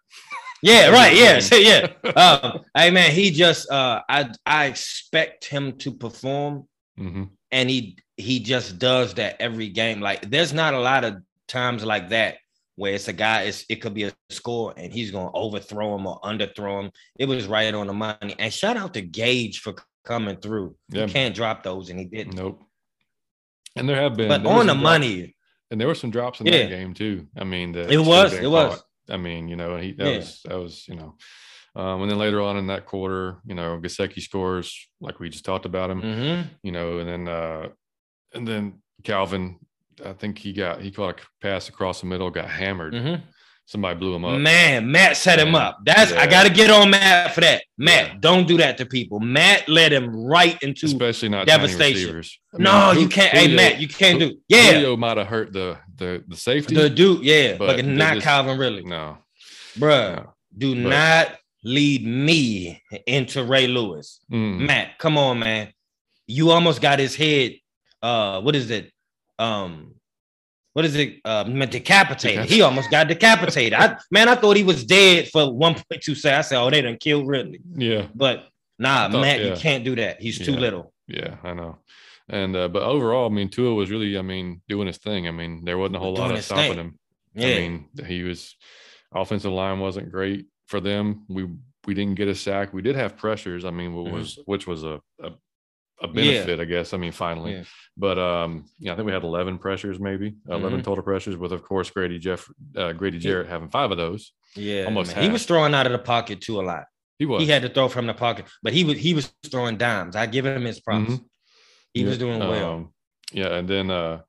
Speaker 2: yeah right yeah <laughs> yeah <laughs> um hey man he just uh I I expect him to perform
Speaker 1: hmm
Speaker 2: and he he just does that every game. Like there's not a lot of times like that where it's a guy. It's it could be a score and he's gonna overthrow him or underthrow him. It was right on the money. And shout out to Gage for coming through.
Speaker 1: Yeah.
Speaker 2: You can't drop those, and he didn't.
Speaker 1: Nope. And there have been
Speaker 2: but on the
Speaker 1: drops-
Speaker 2: money,
Speaker 1: and there were some drops in
Speaker 2: Yeah.
Speaker 1: that game too. I mean, that
Speaker 2: It was, it was.
Speaker 1: I mean, you know, he that
Speaker 2: Yeah.
Speaker 1: was that was you know, um, and then later on in that quarter, you know, Gesicki scores like we just talked about him.
Speaker 2: Mhm.
Speaker 1: you know, and then uh and then Calvin, I think he got he caught a pass across the middle, got hammered.
Speaker 2: Mhm.
Speaker 1: Somebody blew him up.
Speaker 2: man, Matt set him up. That's I got to get on Matt for that. Matt,
Speaker 1: Yeah.
Speaker 2: don't do that to people. Matt led him right into.
Speaker 1: Especially not
Speaker 2: devastation.
Speaker 1: receivers. I mean,
Speaker 2: no, you can't. Hey,
Speaker 1: Julio-
Speaker 2: Matt, you can't do. Yeah,
Speaker 1: Julio might have hurt the the the safety.
Speaker 2: the dude. Yeah,
Speaker 1: But
Speaker 2: but, not
Speaker 1: just-
Speaker 2: Calvin really.
Speaker 1: no,
Speaker 2: Bruh,
Speaker 1: no.
Speaker 2: do
Speaker 1: But-
Speaker 2: not lead me into Ray Lewis.
Speaker 1: Mm,
Speaker 2: Matt, come on, man. You almost got his head. Uh, what is it? Um, what is it? Uh, decapitated. He almost got decapitated. I man, I thought he was dead for 1.2 seconds. I said, oh, they done killed Ridley.
Speaker 1: yeah,
Speaker 2: But nah,
Speaker 1: thought-
Speaker 2: Matt,
Speaker 1: yeah.
Speaker 2: you can't do that. He's too little.
Speaker 1: yeah, I know. And uh, but overall, I mean, Tua was really, I mean, doing his thing. I mean, there wasn't a whole lot of stopping
Speaker 2: thing.
Speaker 1: him.
Speaker 2: Yeah.
Speaker 1: I mean, he was offensive line wasn't great for them. We we didn't get a sack. We did have pressures. I mean, what
Speaker 2: Mhm.
Speaker 1: was which was a a, a benefit, I guess. I mean, finally.
Speaker 2: Yeah.
Speaker 1: But um, yeah, I think we had eleven pressures, maybe 11
Speaker 2: Mm-hmm.
Speaker 1: total pressures, with of course Grady Jeff uh, Grady Jarrett having five of those.
Speaker 2: yeah.
Speaker 1: almost.
Speaker 2: He was throwing out of the pocket too a lot.
Speaker 1: He was.
Speaker 2: He had to throw from the pocket, but he was he was throwing dimes. I give him his props.
Speaker 1: Mhm.
Speaker 2: He was doing well.
Speaker 1: um, yeah, and then uh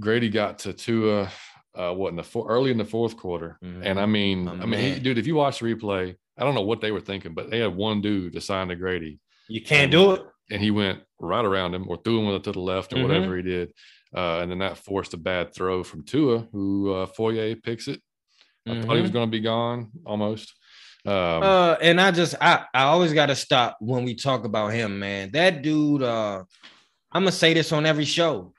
Speaker 1: Grady got to Tua uh what in the four, early in the fourth quarter. And I mean,
Speaker 2: My
Speaker 1: I mean, he, dude, if you watch the replay, I don't know what they were thinking, but they had one dude assigned to Grady,
Speaker 2: You can't do it.
Speaker 1: And he went right around him or threw him to the left or
Speaker 2: Mhm.
Speaker 1: whatever he did. Uh, and then that forced a bad throw from Tua, who uh, Foye picks it. I thought he was going to be gone almost. Um,
Speaker 2: Uh, and I just I I always got to stop when we talk about him, man. That dude. Uh, I'm gonna say this on every show.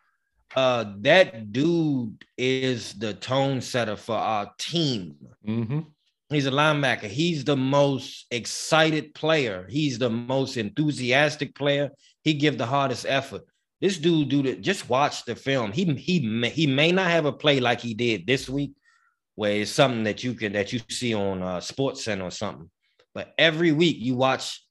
Speaker 2: Uh, that dude is the tone setter for our team.
Speaker 1: mhm.
Speaker 2: He's a linebacker. He's the most excited player. He's the most enthusiastic player. He give the hardest effort. This dude, do the just watch the film. He he may, he may not have a play like he did this week, where it's something that you can that you see on uh, Sports Center or something. But every week you watch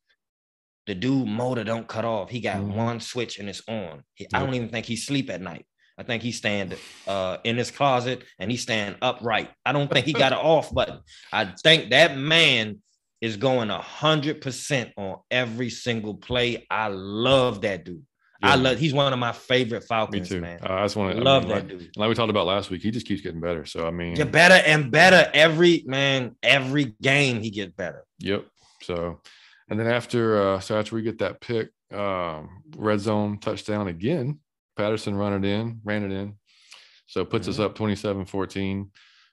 Speaker 2: the dude motor don't cut off. He got
Speaker 1: Mhm.
Speaker 2: one switch and it's on. He- I don't even think he sleep at night. I think he stand uh, in his closet and he stand upright. I don't think he got an off button. I think that man is going a hundred percent on every single play. I love that dude. I love. He's one of my favorite Falcons.
Speaker 1: Me too.
Speaker 2: man.
Speaker 1: Uh, I just want to
Speaker 2: love
Speaker 1: like,
Speaker 2: that dude.
Speaker 1: like we talked about last week, he just keeps getting better. So I mean,
Speaker 2: Get better and better every man. Every game he gets better.
Speaker 1: Yep. So, and then after, uh, so after we get that pick, um, red zone touchdown again, Patterson run it in, ran it in. So it puts us
Speaker 2: Mhm.
Speaker 1: up 27 14.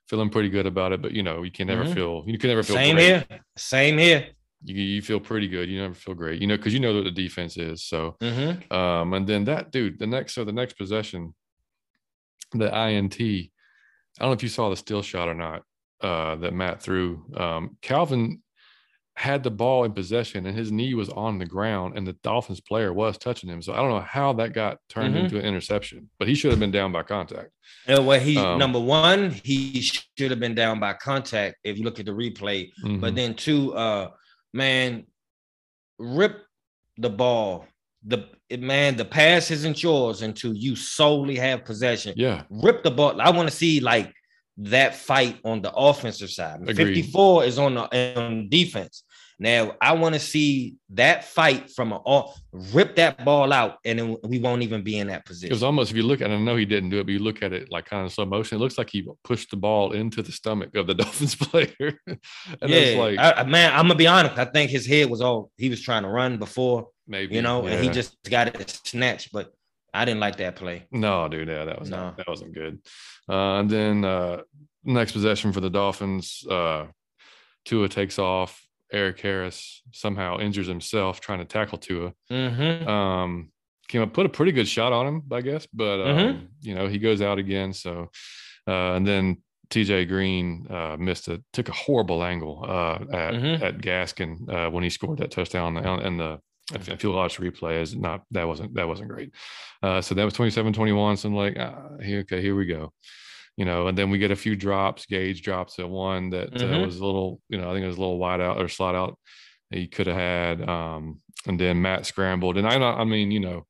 Speaker 1: Feeling pretty good about it, but you know, you can never
Speaker 2: Mhm.
Speaker 1: feel, you can never feel
Speaker 2: Same
Speaker 1: great.
Speaker 2: here. Same here.
Speaker 1: You, you feel pretty good. You never feel great, you know, because you know what the defense is. So,
Speaker 2: Mhm.
Speaker 1: um, and then that dude, the next, so the next possession, the INT. I don't know if you saw the still shot or not uh, that Matt threw. Um, Calvin had the ball in possession and his knee was on the ground and the Dolphins player was touching him. So I don't know how that got turned
Speaker 2: Mhm.
Speaker 1: into an interception, but he should have been down by contact.
Speaker 2: Uh, well, he
Speaker 1: Um,
Speaker 2: number one, he should have been down by contact if you look at the replay. But
Speaker 1: Mhm.
Speaker 2: then two, uh, man, rip the ball. The man, the pass isn't yours until you solely have possession.
Speaker 1: yeah,
Speaker 2: Rip the ball. I want to see like that fight on the offensive side.
Speaker 1: Agreed.
Speaker 2: 54 is on the on defense. Now I want to see that fight from a off, rip that ball out, and then we won't even be in that
Speaker 1: it was
Speaker 2: position.
Speaker 1: almost if you look at it, I know he didn't do it, but you look at it like kind of slow motion. It looks like he pushed the ball into the stomach of the <laughs> Dolphins player. and
Speaker 2: yeah,
Speaker 1: like
Speaker 2: I- man, I'm gonna be honest. I think his head was all he was trying to run before,
Speaker 1: maybe
Speaker 2: you know, and he just got it snatched. But I didn't like that play.
Speaker 1: No, dude, yeah, that was
Speaker 2: No.
Speaker 1: not, that wasn't good. Uh, and then uh, next possession for the Dolphins, uh, Tua takes off. Erik Harris somehow injures himself trying to tackle Tua.
Speaker 2: Mm-hmm.
Speaker 1: Um, came up, put a pretty good shot on him, I guess, but um,
Speaker 2: Mhm.
Speaker 1: you know he goes out again. So, uh, and then TJ Green uh, missed a took a horrible angle uh, at
Speaker 2: Mhm.
Speaker 1: at Gaskin uh, when he scored that touchdown, and, the if, if you watch the replay, is not that wasn't that wasn't great. Uh, so that was 27-21. So I'm like, ah, here, okay, here we go. You know, and then we get a few drops. Gage drops at one that uh,
Speaker 2: Mhm.
Speaker 1: was a little, you know, I think it was a little wide out or slide out that he could have had. Um, and then Matt scrambled, and I, know- I mean, you know,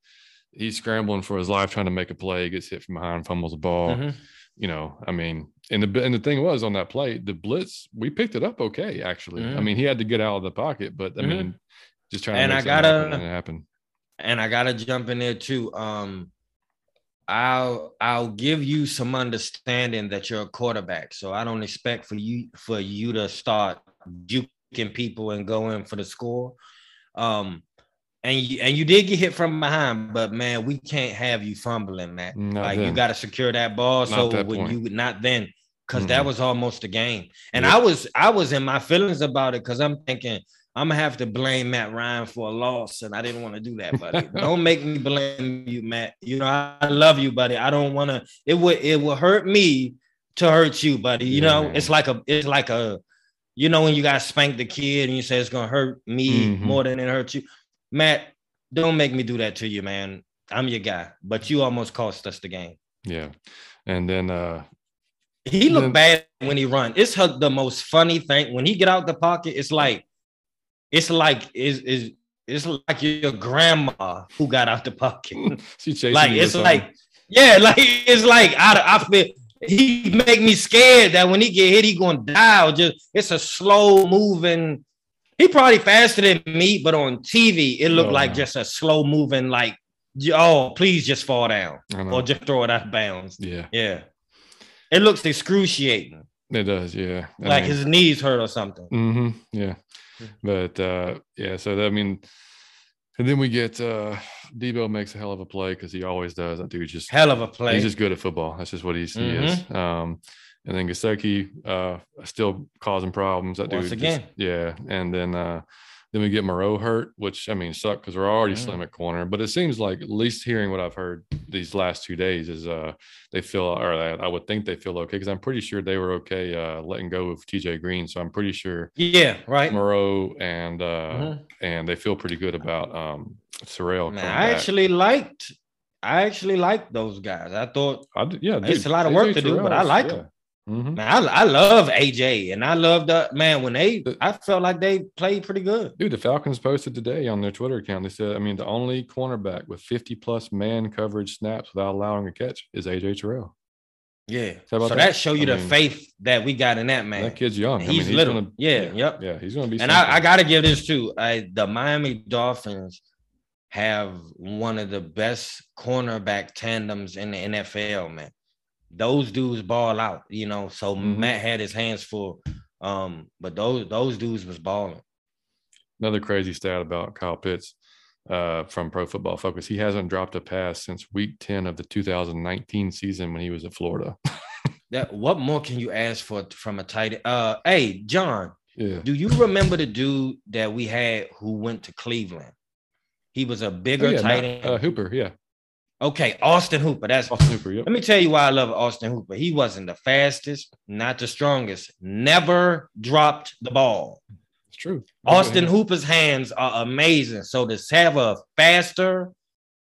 Speaker 1: he's scrambling for his life trying to make a play, gets hit from behind, fumbles the ball.
Speaker 2: Mhm.
Speaker 1: You know, I mean, and the and the thing was on that play, the blitz, we picked it up okay. Actually, I
Speaker 2: Mhm.
Speaker 1: mean, he had to get out of the pocket, but I
Speaker 2: Mhm.
Speaker 1: mean, just trying
Speaker 2: And
Speaker 1: to
Speaker 2: I
Speaker 1: make happen,
Speaker 2: gotta-
Speaker 1: and it happened.
Speaker 2: and I gotta jump in there too. Um, I'll I'll give you some understanding that you're a quarterback, so I don't expect for you for you to start juking people and going for the score. Um, and you and you did get hit from behind, but man, we can't have you fumbling, man.
Speaker 1: Not
Speaker 2: like you got to secure that ball.
Speaker 1: Not
Speaker 2: so
Speaker 1: that
Speaker 2: when
Speaker 1: point.
Speaker 2: you not then, because that
Speaker 1: Mhm.
Speaker 2: was almost a game. And
Speaker 1: Yep.
Speaker 2: I was I was in my feelings about it because I'm thinking I'm gonna have to blame Matt Ryan for a loss, and I didn't want to do that, buddy. don't make me blame you, Matt. You know I, I love you, buddy. I don't want to. It would it will hurt me to hurt you, buddy. You
Speaker 1: Yeah,
Speaker 2: know
Speaker 1: man.
Speaker 2: it's like a it's like a you know when you got to spank the kid and you say it's gonna hurt me
Speaker 1: Mhm.
Speaker 2: more than it hurts you, Matt. Don't make me do that to you, man. I'm your guy, but you almost cost us the game.
Speaker 1: Yeah, and then uh,
Speaker 2: He looked
Speaker 1: Then-
Speaker 2: bad when he run. It's the most funny thing when he get out the pocket. It's like, it's like is is it's like your grandma who got out the pocket. <laughs>
Speaker 1: she chasing
Speaker 2: like it's like yeah, <laughs> like it's like I I feel he make me scared that when he get hit he gonna die. Or just it's a slow moving. He probably faster than me, but on TV it looked
Speaker 1: Oh,
Speaker 2: like
Speaker 1: no.
Speaker 2: just a slow moving like. Oh, please just fall down or just throw it out of bounds.
Speaker 1: yeah,
Speaker 2: Yeah. It looks excruciating.
Speaker 1: it does. Yeah, I
Speaker 2: Like
Speaker 1: mean-
Speaker 2: his knees hurt or something.
Speaker 1: hmm Yeah.
Speaker 2: Yeah.
Speaker 1: But uh yeah, so that, I mean, and then we get uh Debo makes a hell of a play because he always does. That dude just
Speaker 2: Hell of a play.
Speaker 1: he's just good at football. That's just what he's he
Speaker 2: Mm-hmm.
Speaker 1: is. Um and then Gesicki uh still causing problems. That
Speaker 2: Once
Speaker 1: dude just-
Speaker 2: again.
Speaker 1: yeah. And then uh then we get Moreau hurt, which I mean sucked because we're already
Speaker 2: Mm.
Speaker 1: slim at corner. But it seems like at least hearing what I've heard these last two days is uh they feel or I I would think they feel okay because I'm pretty sure they were okay uh letting go of TJ Green. So I'm pretty sure
Speaker 2: yeah, right.
Speaker 1: Moreau and uh
Speaker 2: Mhm.
Speaker 1: and they feel pretty good about um Sorrell.
Speaker 2: Man, I
Speaker 1: back.
Speaker 2: actually liked I actually liked those guys. I thought
Speaker 1: I yeah,
Speaker 2: It's a lot of work to do, but I
Speaker 1: Terrell's-
Speaker 2: like
Speaker 1: yeah.
Speaker 2: him.
Speaker 1: Mhm.
Speaker 2: man, I, I love AJ and I love the man when they I felt like they played pretty good.
Speaker 1: Dude, the Falcons posted today on their Twitter account. They said, I mean, the only cornerback with 50 plus man coverage snaps without allowing a catch is AJ Terrell.
Speaker 2: Yeah. So
Speaker 1: that?
Speaker 2: that show you
Speaker 1: I
Speaker 2: the
Speaker 1: mean,
Speaker 2: faith that we got in that man.
Speaker 1: That kid's young.
Speaker 2: And
Speaker 1: I mean,
Speaker 2: he's little.
Speaker 1: Gonna,
Speaker 2: Yeah, yep.
Speaker 1: Yeah, he's going to be.
Speaker 2: And I, I got to give this too. I, the Miami Dolphins have one of the best cornerback tandems in the NFL, man. Those dudes ball out, you know. So
Speaker 1: Mhm.
Speaker 2: Matt had his hands full, um, but those those dudes was balling.
Speaker 1: Another crazy stat about Kyle Pitts uh, from Pro Football Focus. He hasn't dropped a pass since week 10 of the 2019 season when he was at Florida. <laughs>
Speaker 2: That what more can you ask for from a tight end? Uh, hey, John,
Speaker 1: yeah.
Speaker 2: do you remember the dude that we had who went to Cleveland? He was a
Speaker 1: Oh,
Speaker 2: bigger
Speaker 1: yeah,
Speaker 2: tight end.
Speaker 1: uh, Hooper. Yeah.
Speaker 2: Okay, Austin Hooper. That's
Speaker 1: Austin Hooper. Yep.
Speaker 2: Let me tell you why I love Austin Hooper. He wasn't the fastest, not the strongest, never dropped the ball.
Speaker 1: It's true.
Speaker 2: Austin Hooper's hands are amazing. So to have a faster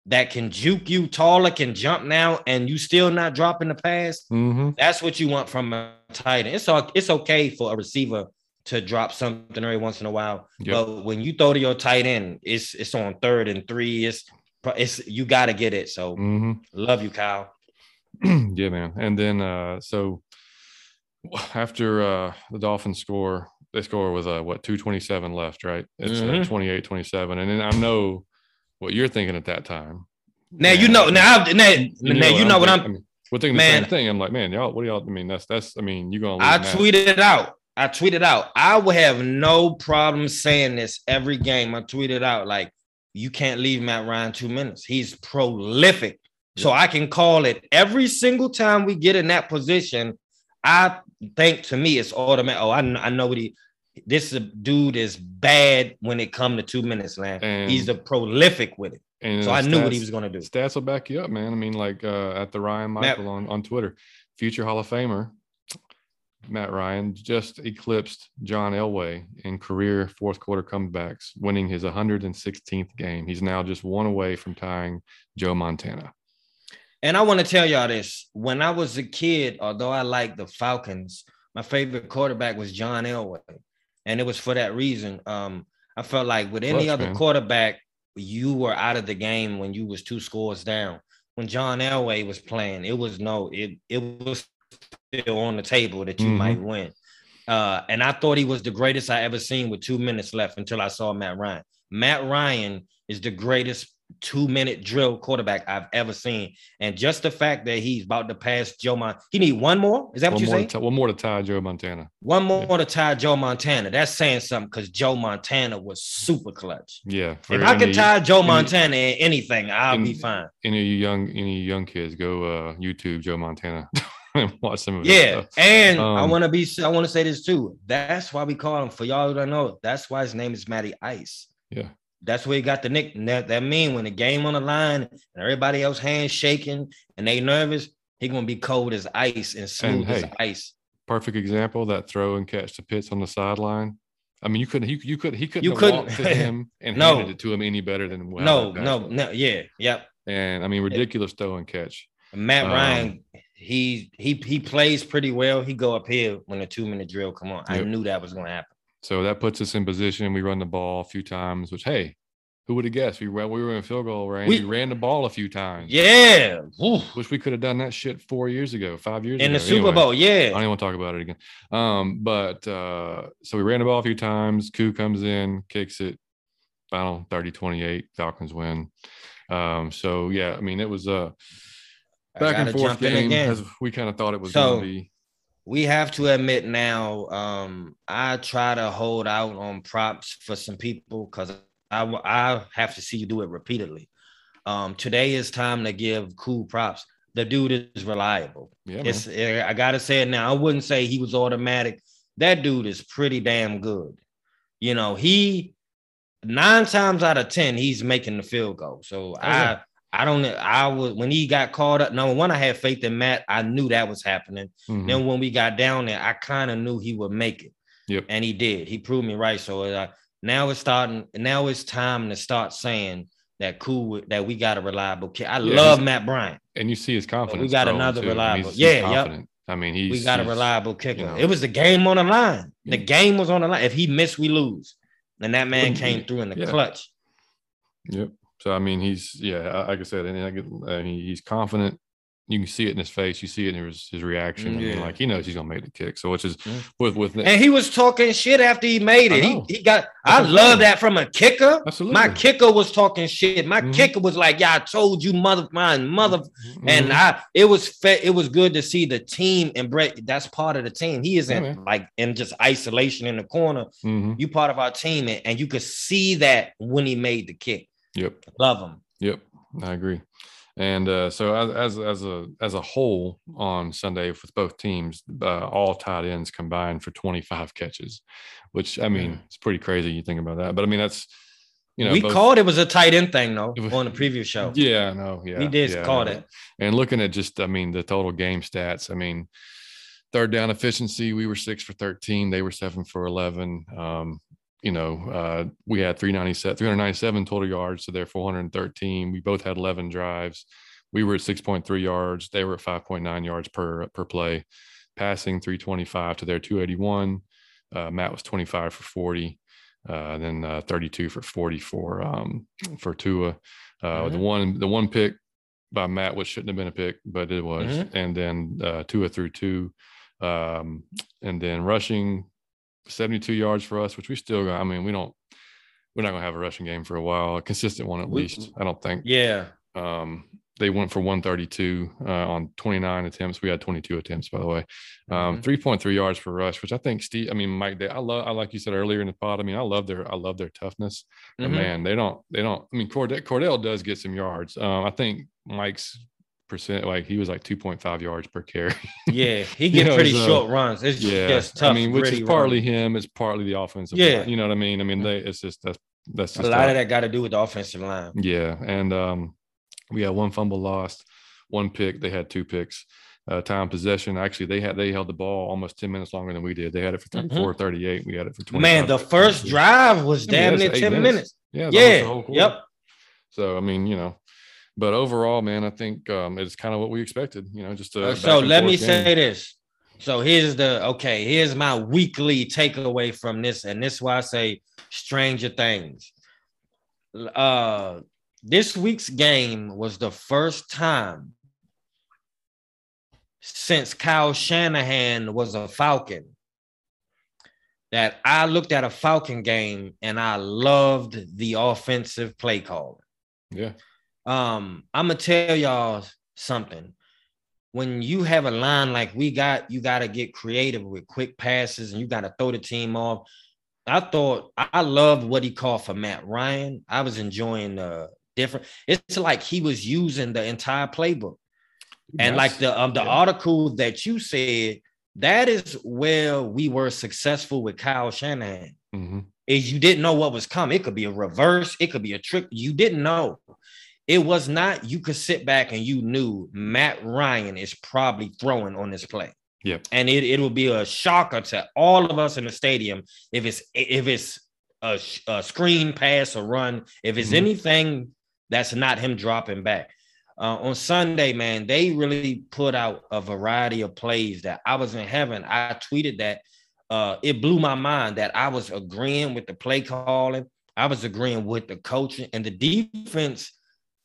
Speaker 2: that can juke you taller, can jump now, and you still not dropping the pass,
Speaker 1: Mm-hmm.
Speaker 2: that's what you want from a tight end. It's it's okay for a receiver to drop something every once in a while.
Speaker 1: Yep.
Speaker 2: But when you throw to your tight end, it's it's on third and three. It's it's you got to get it. So
Speaker 1: Mm-hmm.
Speaker 2: love you, Kyle. <clears throat>
Speaker 1: yeah, man. And then uh so after uh the Dolphins score, they score with uh what 227 left, right? It's uh,
Speaker 2: Mhm.
Speaker 1: 28 27. And then I know what you're thinking at that time.
Speaker 2: Now you know now now, now you know what I'm.
Speaker 1: thinking- I mean, we're thinking
Speaker 2: Man.
Speaker 1: the same thing. I'm like, man, y'all, what do y'all? I mean, that's that's. I mean, you're gonna.
Speaker 2: I tweeted it out. I tweeted out. I would have no problem saying this every game. I tweeted out like, you can't leave Matt Ryan two minutes. He's prolific. So I can call it every single time we get in that position. I think to me it's automatic. Oh, I, I know what he. This dude is bad when it come to two minutes, man.
Speaker 1: And-
Speaker 2: He's a prolific with it.
Speaker 1: And
Speaker 2: So I knew what he was gonna do.
Speaker 1: Stats will back you up, man. I mean, like uh, at the Ryan
Speaker 2: Matt-
Speaker 1: Michael on, on Twitter, future Hall of Famer Matt Ryan just eclipsed John Elway in career fourth quarter comebacks, winning his 116th game. He's now just one away from tying Joe Montana.
Speaker 2: And I want to tell y'all this. When I was a kid, although I liked the Falcons, my favorite quarterback was John Elway. And it was for that reason. Um, I felt like with any
Speaker 1: Clutch,
Speaker 2: other
Speaker 1: man.
Speaker 2: quarterback, you were out of the game when you was two scores down. When John Elway was playing, it was no, it it was still on the table that you
Speaker 1: Mhm.
Speaker 2: might win. Uh, and I thought he was the greatest I ever seen with two minutes left until I saw Matt Ryan. Matt Ryan is the greatest two minute drill quarterback I've ever seen. And just the fact that he's about to pass Joe Montana, he need one more. Is that what you say?
Speaker 1: tie- one more to tie Joe Montana.
Speaker 2: one more to tie Joe Montana. That's saying something because Joe Montana was super clutch.
Speaker 1: Yeah.
Speaker 2: If I can tie Joe
Speaker 1: any-
Speaker 2: Montana in anything, I'll
Speaker 1: in-
Speaker 2: be fine.
Speaker 1: any of you young any young kids go uh YouTube Joe Montana <laughs> <laughs> and watch some of
Speaker 2: Yeah, and I
Speaker 1: Um,
Speaker 2: want to be. I want to say this too. That's why we call him. For y'all who don't know, that's why his name is Matty Ice.
Speaker 1: Yeah.
Speaker 2: That's where he got the nick. That, that mean when the game on the line and everybody else hands shaking and they nervous, he gonna be cold as ice and smooth as
Speaker 1: hey,
Speaker 2: ice.
Speaker 1: perfect example that throw and catch to Pitts on the sideline. I mean, you couldn't. You, you could. He couldn't.
Speaker 2: You
Speaker 1: have
Speaker 2: couldn't-
Speaker 1: to him <laughs> and
Speaker 2: No.
Speaker 1: handed it to him any better than how
Speaker 2: No, no, no. Yeah, yep.
Speaker 1: And I mean, ridiculous throw and catch.
Speaker 2: Matt
Speaker 1: Um,
Speaker 2: Ryan, he he he plays pretty well. He go up here when the two minute drill come on. I knew that was gonna happen.
Speaker 1: So that puts us in position. We run the ball a few times. Which hey, who would have guessed? We ran. We were in field goal range. We,
Speaker 2: We-
Speaker 1: ran the ball a few times.
Speaker 2: Yeah, Woo.
Speaker 1: Wish we could have done that shit four years ago, five years ago
Speaker 2: in
Speaker 1: ago.
Speaker 2: the Super
Speaker 1: Anyway.
Speaker 2: Bowl. Yeah, I
Speaker 1: don't even want to talk about it again. Um, but uh, so we ran the ball a few times. Koo comes in, kicks it, final 30 28, Falcons win. Um, so yeah, I mean, it was a
Speaker 2: I
Speaker 1: back and forth game
Speaker 2: again.
Speaker 1: as we kind of thought it was
Speaker 2: So-
Speaker 1: going to be.
Speaker 2: we have to admit now um i try to hold out on props for some people because I, I have to see you do it repeatedly. Um today is time to give Koo props. The dude is reliable.
Speaker 1: Yeah,
Speaker 2: it's eh, i gotta say it now. I wouldn't say he was automatic. That dude is pretty damn good. You know he nine times out of ten he's making the field goal. So i
Speaker 1: yeah.
Speaker 2: I don't know. I was when he got called up. Number one, I had faith in Matt. I knew that was happening.
Speaker 1: Mhm.
Speaker 2: Then when we got down there, I kind of knew he would make it.
Speaker 1: Yep.
Speaker 2: And he did. He proved me right. So uh, now it's starting. Now it's time to start saying that Koo that we got a reliable kid. I
Speaker 1: Yeah,
Speaker 2: love Matt Bryant.
Speaker 1: And you see his confidence.
Speaker 2: We
Speaker 1: got
Speaker 2: another
Speaker 1: too.
Speaker 2: Reliable-
Speaker 1: he's- he's
Speaker 2: Yeah, yep.
Speaker 1: I mean, he's
Speaker 2: we got a reliable kicker.
Speaker 1: you know.
Speaker 2: it was the game on the line. The game was on the line. If he missed, we lose. And that man came through in the
Speaker 1: Yeah.
Speaker 2: clutch.
Speaker 1: Yep. So I mean, he's yeah, like I said, and I get, uh, he, he's confident. You can see it in his face. You see it in his, his reaction. I mean, like he knows he's gonna make the kick. So which is
Speaker 2: Mm.
Speaker 1: with with
Speaker 2: And he was talking shit after he made it. He, he got.
Speaker 1: That's
Speaker 2: I love that from a kicker.
Speaker 1: absolutely
Speaker 2: My kicker was talking shit. My
Speaker 1: Mhm.
Speaker 2: kicker was like, "Yeah, I told you, mother, my mother." And
Speaker 1: Mhm.
Speaker 2: I, it was fa- it was good to see the team and Brett. That's part of the team. He isn't
Speaker 1: man.
Speaker 2: like in just isolation in the corner.
Speaker 1: Mhm.
Speaker 2: You part of our team, and, and you could see that when he made the kick.
Speaker 1: Yep.
Speaker 2: Love them.
Speaker 1: Yep, I agree. And uh, so as, as as a as a whole on Sunday with both teams, uh, all tight ends combined for 25 catches, which I mean
Speaker 2: Mm.
Speaker 1: it's pretty crazy. You think about that, but I mean that's you know,
Speaker 2: we
Speaker 1: both-
Speaker 2: called it was a tight end thing though
Speaker 1: was-
Speaker 2: on the previous show.
Speaker 1: Yeah, no, yeah.
Speaker 2: we did
Speaker 1: yeah,
Speaker 2: call that.
Speaker 1: And looking at just, I mean, the total game stats, I mean, third down efficiency, we were six for 13, they were seven for 11. Um, you know, uh, we had 397, 397 total yards, so they're 413. We both had 11 drives. We were at 6.3 yards, they were at 5.9 yards per per play. Passing 325 to their 281. Uh, Matt was 25 for 40. Uh, then uh, 32 for 40 for um, for Tua. Uh, The
Speaker 2: Mhm.
Speaker 1: one the one pick by Matt, which shouldn't have been a pick, but it was.
Speaker 2: Mhm.
Speaker 1: And then uh, Tua through two, um, and then rushing 72 yards for us, which we still got. I mean, we don't. We're not gonna have a rushing game for a while, a consistent one at least. I don't think.
Speaker 2: Yeah.
Speaker 1: Um, they went for 132 uh, on 29 attempts. We had 22 attempts, by the way. Um,
Speaker 2: Mhm.
Speaker 1: 3.3 yards per rush, which I think Steve. I mean, Mike. They, I love. I like you said earlier in the pod. I mean, I love their. I love their toughness. But
Speaker 2: Mhm.
Speaker 1: man, they don't. They don't. I mean, Cordarrelle, Cordarrelle does get some yards. Um, I think Mike's percent, like he was like 2.5 yards per carry.
Speaker 2: Yeah, he <laughs>
Speaker 1: You
Speaker 2: get
Speaker 1: know,
Speaker 2: pretty
Speaker 1: so-
Speaker 2: short runs. It's
Speaker 1: yeah,
Speaker 2: just tough.
Speaker 1: I mean, which is partly
Speaker 2: runs.
Speaker 1: him. It's partly the offensive.
Speaker 2: Yeah.
Speaker 1: line, you know what I mean. I mean, they. It's just that's that's
Speaker 2: a lot of that got to do with the offensive line.
Speaker 1: yeah, and um, we had one fumble lost, one pick. They had two picks. Uh, time possession. Actually, they had they held the ball almost ten minutes longer than we did. They had it for 34, 38. We had it for 20.
Speaker 2: Mm-hmm. Man, the first drive was
Speaker 1: I mean,
Speaker 2: damn near 10
Speaker 1: minutes.
Speaker 2: minutes.
Speaker 1: Yeah,
Speaker 2: Yeah. Yep.
Speaker 1: So I mean, you know, but overall, man, I think um, it's kind of what we expected. You know, just a
Speaker 2: Uh, so let me
Speaker 1: game.
Speaker 2: say this. So here's the okay. Here's my weekly takeaway from this, and this is why I say Stranger Things. Uh, this week's game was the first time since Kyle Shanahan was a Falcon that I looked at a Falcon game and I loved the offensive play call.
Speaker 1: Yeah,
Speaker 2: Um, I'm gonna tell y'all something. When you have a line like we got, you got to get creative with quick passes and you got to throw the team off. I thought I loved what he called for Matt Ryan. I was enjoying the different. It's like he was using the entire playbook. And like the um, the
Speaker 1: Yeah.
Speaker 2: article that you said, that is where we were successful with Kyle Shanahan
Speaker 1: Mhm.
Speaker 2: is you didn't know what was coming. It could be a reverse, it could be a trick. You didn't know. It was not, you could sit back and you knew Matt Ryan is probably throwing on this play.
Speaker 1: Yep.
Speaker 2: And it, it will be a shocker to all of us in the stadium if it's if it's a, a screen pass or run, if it's
Speaker 1: Mhm.
Speaker 2: anything that's not him dropping back. Uh, on Sunday, man, they really put out a variety of plays that I was in heaven. I tweeted that uh, it blew my mind that I was agreeing with the play calling. I was agreeing with the coaching, and the defense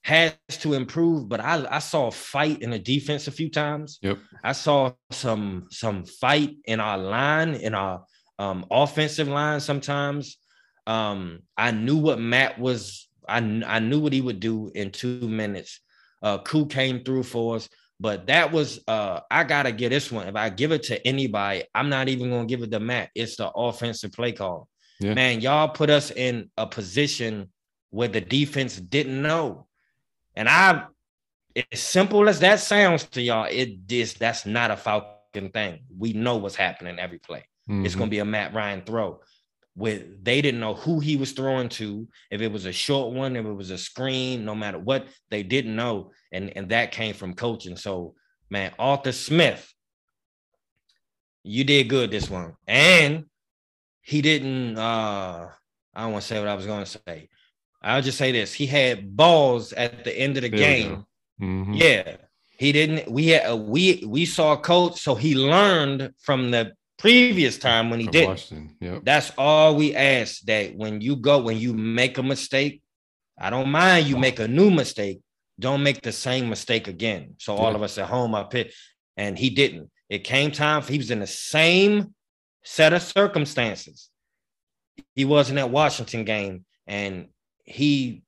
Speaker 2: has to improve. But I, I saw a fight in the defense a few times.
Speaker 1: Yep.
Speaker 2: I saw some some fight in our line, in our um, offensive line. Sometimes um, I knew what Matt was. I I knew what he would do in two minutes. Uh, Koo came through for us, but that was uh, I gotta get this one. If I give it to anybody, I'm not even gonna give it to Matt. It's the offensive play call.
Speaker 1: Yeah.
Speaker 2: Man, y'all put us in a position where the defense didn't know, and I as simple as that sounds to y'all, it this that's not a Falcon thing. We know what's happening every play. It's
Speaker 1: Mhm.
Speaker 2: gonna be a Matt Ryan throw. With they didn't know who he was throwing to, if it was a short one, if it was a screen, no matter what, they didn't know. And, and that came from coaching. So, man, Arthur Smith, you did good this one. And he didn't uh I don't want to say what I was gonna say. I'll just say this: he had balls at the end of the
Speaker 1: There
Speaker 2: game.
Speaker 1: Mhm.
Speaker 2: Yeah, he didn't. We had uh, we we saw a coach, so he learned from the previous time when he didn't.
Speaker 1: Yep.
Speaker 2: That's all we ask. That when you go, when you make a mistake, I don't mind you make a new mistake. Don't make the same mistake again. So all of us at home up here, and he didn't. It came time for he was in the same set of circumstances. He wasn't at Washington game, and he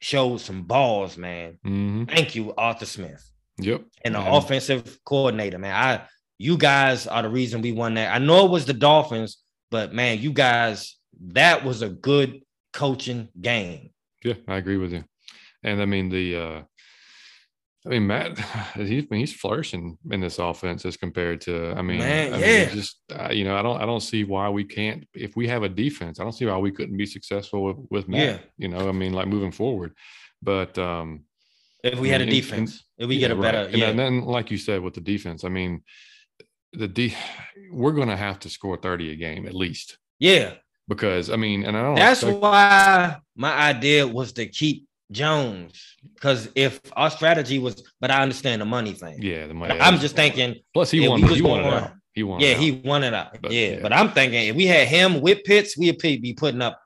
Speaker 2: showed some balls, man.
Speaker 1: hmm
Speaker 2: Thank you, Arthur Smith
Speaker 1: Yep.
Speaker 2: and the offensive coordinator, man. I you guys are the reason we won that. I know it was the Dolphins, but man, you guys, that was a good coaching game.
Speaker 1: Yeah, I agree with you. And I mean the uh I mean, Matt, <sighs> he's he's flourishing in this offense as compared to. I mean,
Speaker 2: Man,
Speaker 1: I mean, just uh, you know, I don't I don't see why we can't. If we have a defense, I don't see why we couldn't be successful with with Matt.
Speaker 2: Yeah.
Speaker 1: You know, I mean, like moving forward. But um,
Speaker 2: If we had a
Speaker 1: And- and-
Speaker 2: defense, if we get a better,
Speaker 1: right. And
Speaker 2: yeah,
Speaker 1: then, then, like you said, with the defense, I mean, the D, we're going to have to score thirty a game at least
Speaker 2: yeah.
Speaker 1: because I mean, and I don't.
Speaker 2: That's
Speaker 1: expect-
Speaker 2: why my idea was to keep Jones because if our strategy was, but I understand the money thing.
Speaker 1: yeah, the money.
Speaker 2: I'm just thinking,
Speaker 1: Plus, he won. He won it out. He won.
Speaker 2: yeah, he won it out.
Speaker 1: But,
Speaker 2: yeah,
Speaker 1: yeah.
Speaker 2: but I'm thinking if we had him with Pitts, we'd be putting up.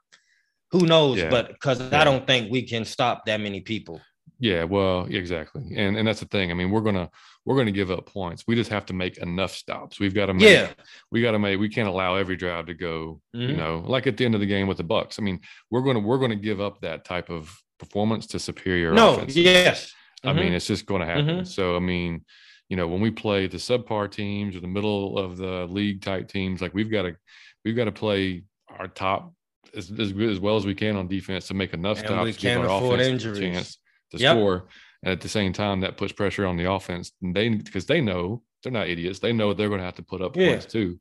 Speaker 2: Who knows?
Speaker 1: Yeah.
Speaker 2: But because
Speaker 1: Yeah.
Speaker 2: I don't think we can stop that many people.
Speaker 1: Yeah, well, exactly, and and that's the thing. I mean, we're gonna we're gonna give up points. We just have to make enough stops. We've got to make.
Speaker 2: Yeah.
Speaker 1: we got to make. We can't allow every drive to go. You
Speaker 2: Mhm.
Speaker 1: know, like at the end of the game with the Bucks. I mean, we're gonna we're gonna give up that type of performance to superior
Speaker 2: No.
Speaker 1: offense.
Speaker 2: Yes.
Speaker 1: I mean,
Speaker 2: Mhm.
Speaker 1: it's just going to happen.
Speaker 2: Mhm.
Speaker 1: So, I mean, you know, when we play the subpar teams or the middle of the league type teams, like we've got to we've got to play our top as, as good as well as we can on defense to make enough
Speaker 2: And
Speaker 1: stops to give our offense a chance to
Speaker 2: Yep.
Speaker 1: score. And at the same time, that puts pressure on the offense. And they because they know they're not idiots. They know they're going to have to put up
Speaker 2: Yeah.
Speaker 1: points too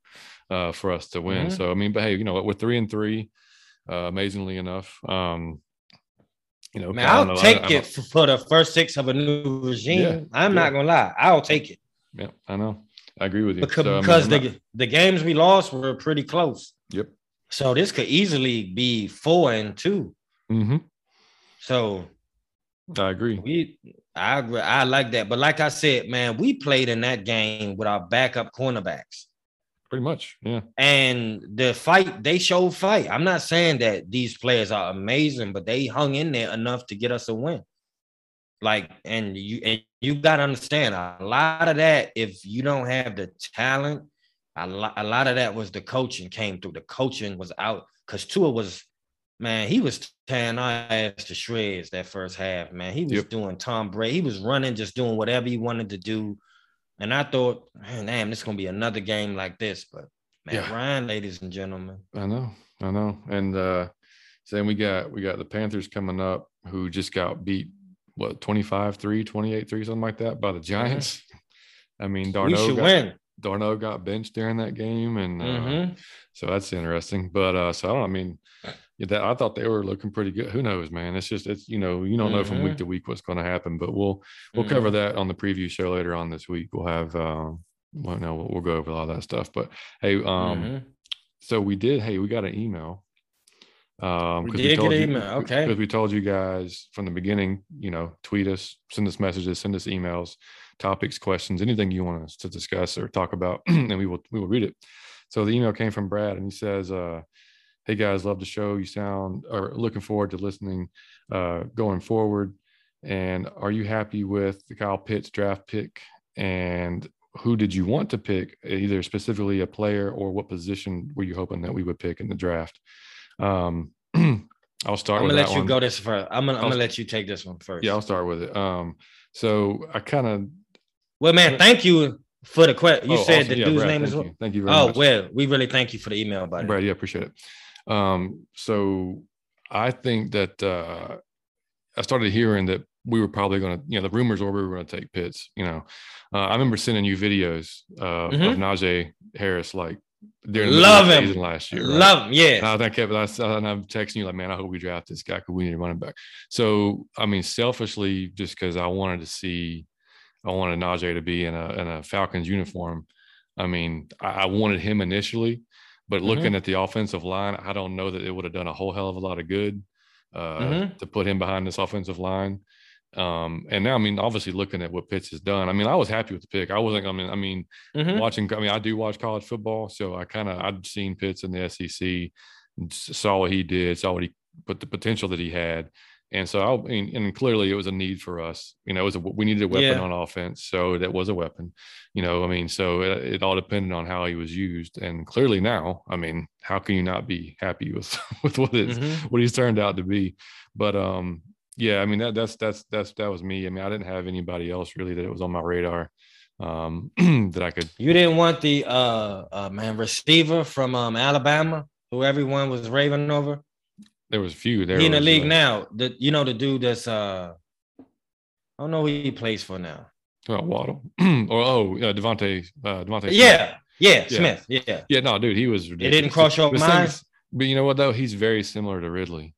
Speaker 1: uh, for us to win.
Speaker 2: Mhm.
Speaker 1: So, I mean, but hey, you know what? We're three and three. Uh, amazingly enough, um, you know,
Speaker 2: Man, I'll
Speaker 1: know.
Speaker 2: Take
Speaker 1: I
Speaker 2: it for, the first six of a new regime.
Speaker 1: Yeah,
Speaker 2: I'm
Speaker 1: yeah.
Speaker 2: not gonna lie. I'll take it
Speaker 1: Yeah, I know. I agree with you.
Speaker 2: because,
Speaker 1: So, I mean,
Speaker 2: because the
Speaker 1: not-
Speaker 2: the games we lost were pretty close.
Speaker 1: Yep.
Speaker 2: So this could easily be four and two.
Speaker 1: mm-hmm.
Speaker 2: So
Speaker 1: I agree.
Speaker 2: we, I agree. I like that. But like I said, man, we played in that game with our backup cornerbacks.
Speaker 1: Pretty much. Yeah.
Speaker 2: And the fight, they showed fight. I'm not saying that these players are amazing, but they hung in there enough to get us a win. Like, and you and you gotta understand a lot of that. If you don't have the talent, a lot, a lot of that was the coaching came through. The coaching was out because Tua was, man, he was tearing our ass to shreds that first half. Man, he was
Speaker 1: Yep.
Speaker 2: doing Tom Brady. He was running, just doing whatever he wanted to do. And I thought, man, damn, this is gonna be another game like this. But man,
Speaker 1: Yeah.
Speaker 2: Ryan, ladies and gentlemen,
Speaker 1: I know. I know. And uh so then we got we got the Panthers coming up who just got beat what 25 3 28 3 something like that by the Giants. <laughs> I mean
Speaker 2: we
Speaker 1: Darnold
Speaker 2: should
Speaker 1: got,
Speaker 2: win.
Speaker 1: Darnold got benched during that game and uh,
Speaker 2: Mhm.
Speaker 1: so that's interesting. But uh so I don't I mean that I thought they were looking pretty good. Who knows, man? It's just it's you know, you don't know from week
Speaker 2: Mhm.
Speaker 1: to week what's going to happen, but we'll we'll
Speaker 2: Mhm.
Speaker 1: cover that on the preview show later on this week. We'll have uh well no, we'll, we'll go over all that stuff. But hey, um
Speaker 2: Mhm.
Speaker 1: so we did hey we got an email um
Speaker 2: We did get an
Speaker 1: you-
Speaker 2: email, okay.
Speaker 1: because we told you guys from the beginning you know tweet us send us messages send us emails topics questions anything you want us to discuss or talk about <clears throat> and we will we will read it so the email came from brad and he says uh hey guys love the show you sound or looking forward to listening uh going forward and are you happy with the kyle pitts draft pick and who did you want to pick either specifically a player or what position were you hoping that we would pick in the draft um <clears throat> i'll start
Speaker 2: I'm gonna let you
Speaker 1: one.
Speaker 2: go this first. I'm gonna I'm
Speaker 1: I'll-
Speaker 2: gonna let you take this one first.
Speaker 1: yeah i'll start with it um so i kind of
Speaker 2: Well, man, thank you for the question. You
Speaker 1: oh,
Speaker 2: said
Speaker 1: awesome.
Speaker 2: the
Speaker 1: Yeah,
Speaker 2: dude's
Speaker 1: Brad,
Speaker 2: name
Speaker 1: thank
Speaker 2: is
Speaker 1: you. thank you very much.
Speaker 2: Oh,
Speaker 1: much
Speaker 2: well, we really thank you for the email, buddy.
Speaker 1: Brad, yeah, appreciate it. Um, so I think that uh, I started hearing that we were probably going to, you know, the rumors were we were going to take Pitts. You know, uh, I remember sending you videos uh,
Speaker 2: Mhm.
Speaker 1: of Najee Harris like during the
Speaker 2: Love
Speaker 1: of
Speaker 2: him.
Speaker 1: season last year. right?
Speaker 2: Love him, yeah.
Speaker 1: And I think I, s- and I'm texting you like, man, I hope we draft this guy because we need a running back. So, I mean, selfishly, just because I wanted to see, I wanted Najee to be in a in a Falcons uniform. I mean, I, I wanted him initially, but looking at the offensive line, I don't know that it would have done a whole hell of a lot of good uh,
Speaker 2: Mhm.
Speaker 1: to put him behind this offensive line. Um, and now, I mean, obviously, looking at what Pitts has done, I mean, I was happy with the pick. I wasn't. I mean, I mean,
Speaker 2: Mhm.
Speaker 1: watching. I mean, I do watch college football, so I kind of I'd seen Pitts in the SEC, saw what he did, saw what he, but the potential that he had, and so I mean, and clearly it was a need for us. You know, it was a, we needed a weapon
Speaker 2: Yeah.
Speaker 1: on offense, so that was a weapon. You know, I mean, so it, it all depended on how he was used, and clearly now, I mean, how can you not be happy with <laughs> with what it's
Speaker 2: Mhm.
Speaker 1: what he's turned out to be? But um, yeah, I mean that that's that's that's that was me. I mean, I didn't have anybody else really that it was on my radar um <clears throat> that I could
Speaker 2: You didn't want the uh, uh man receiver from um Alabama who everyone was raving over.
Speaker 1: There was a few there
Speaker 2: he in the league
Speaker 1: uh,
Speaker 2: now. The you know the dude that's uh I don't know who he plays for now.
Speaker 1: Oh, Waddle. <clears throat> or oh, uh, DeVonta. Uh, DeVonta. Smith.
Speaker 2: Yeah, yeah, Smith. Yeah.
Speaker 1: Yeah, no, dude, he was
Speaker 2: It
Speaker 1: ridiculous.
Speaker 2: didn't cross your
Speaker 1: thing
Speaker 2: mind.
Speaker 1: is- But you know what though? He's very similar to Ridley.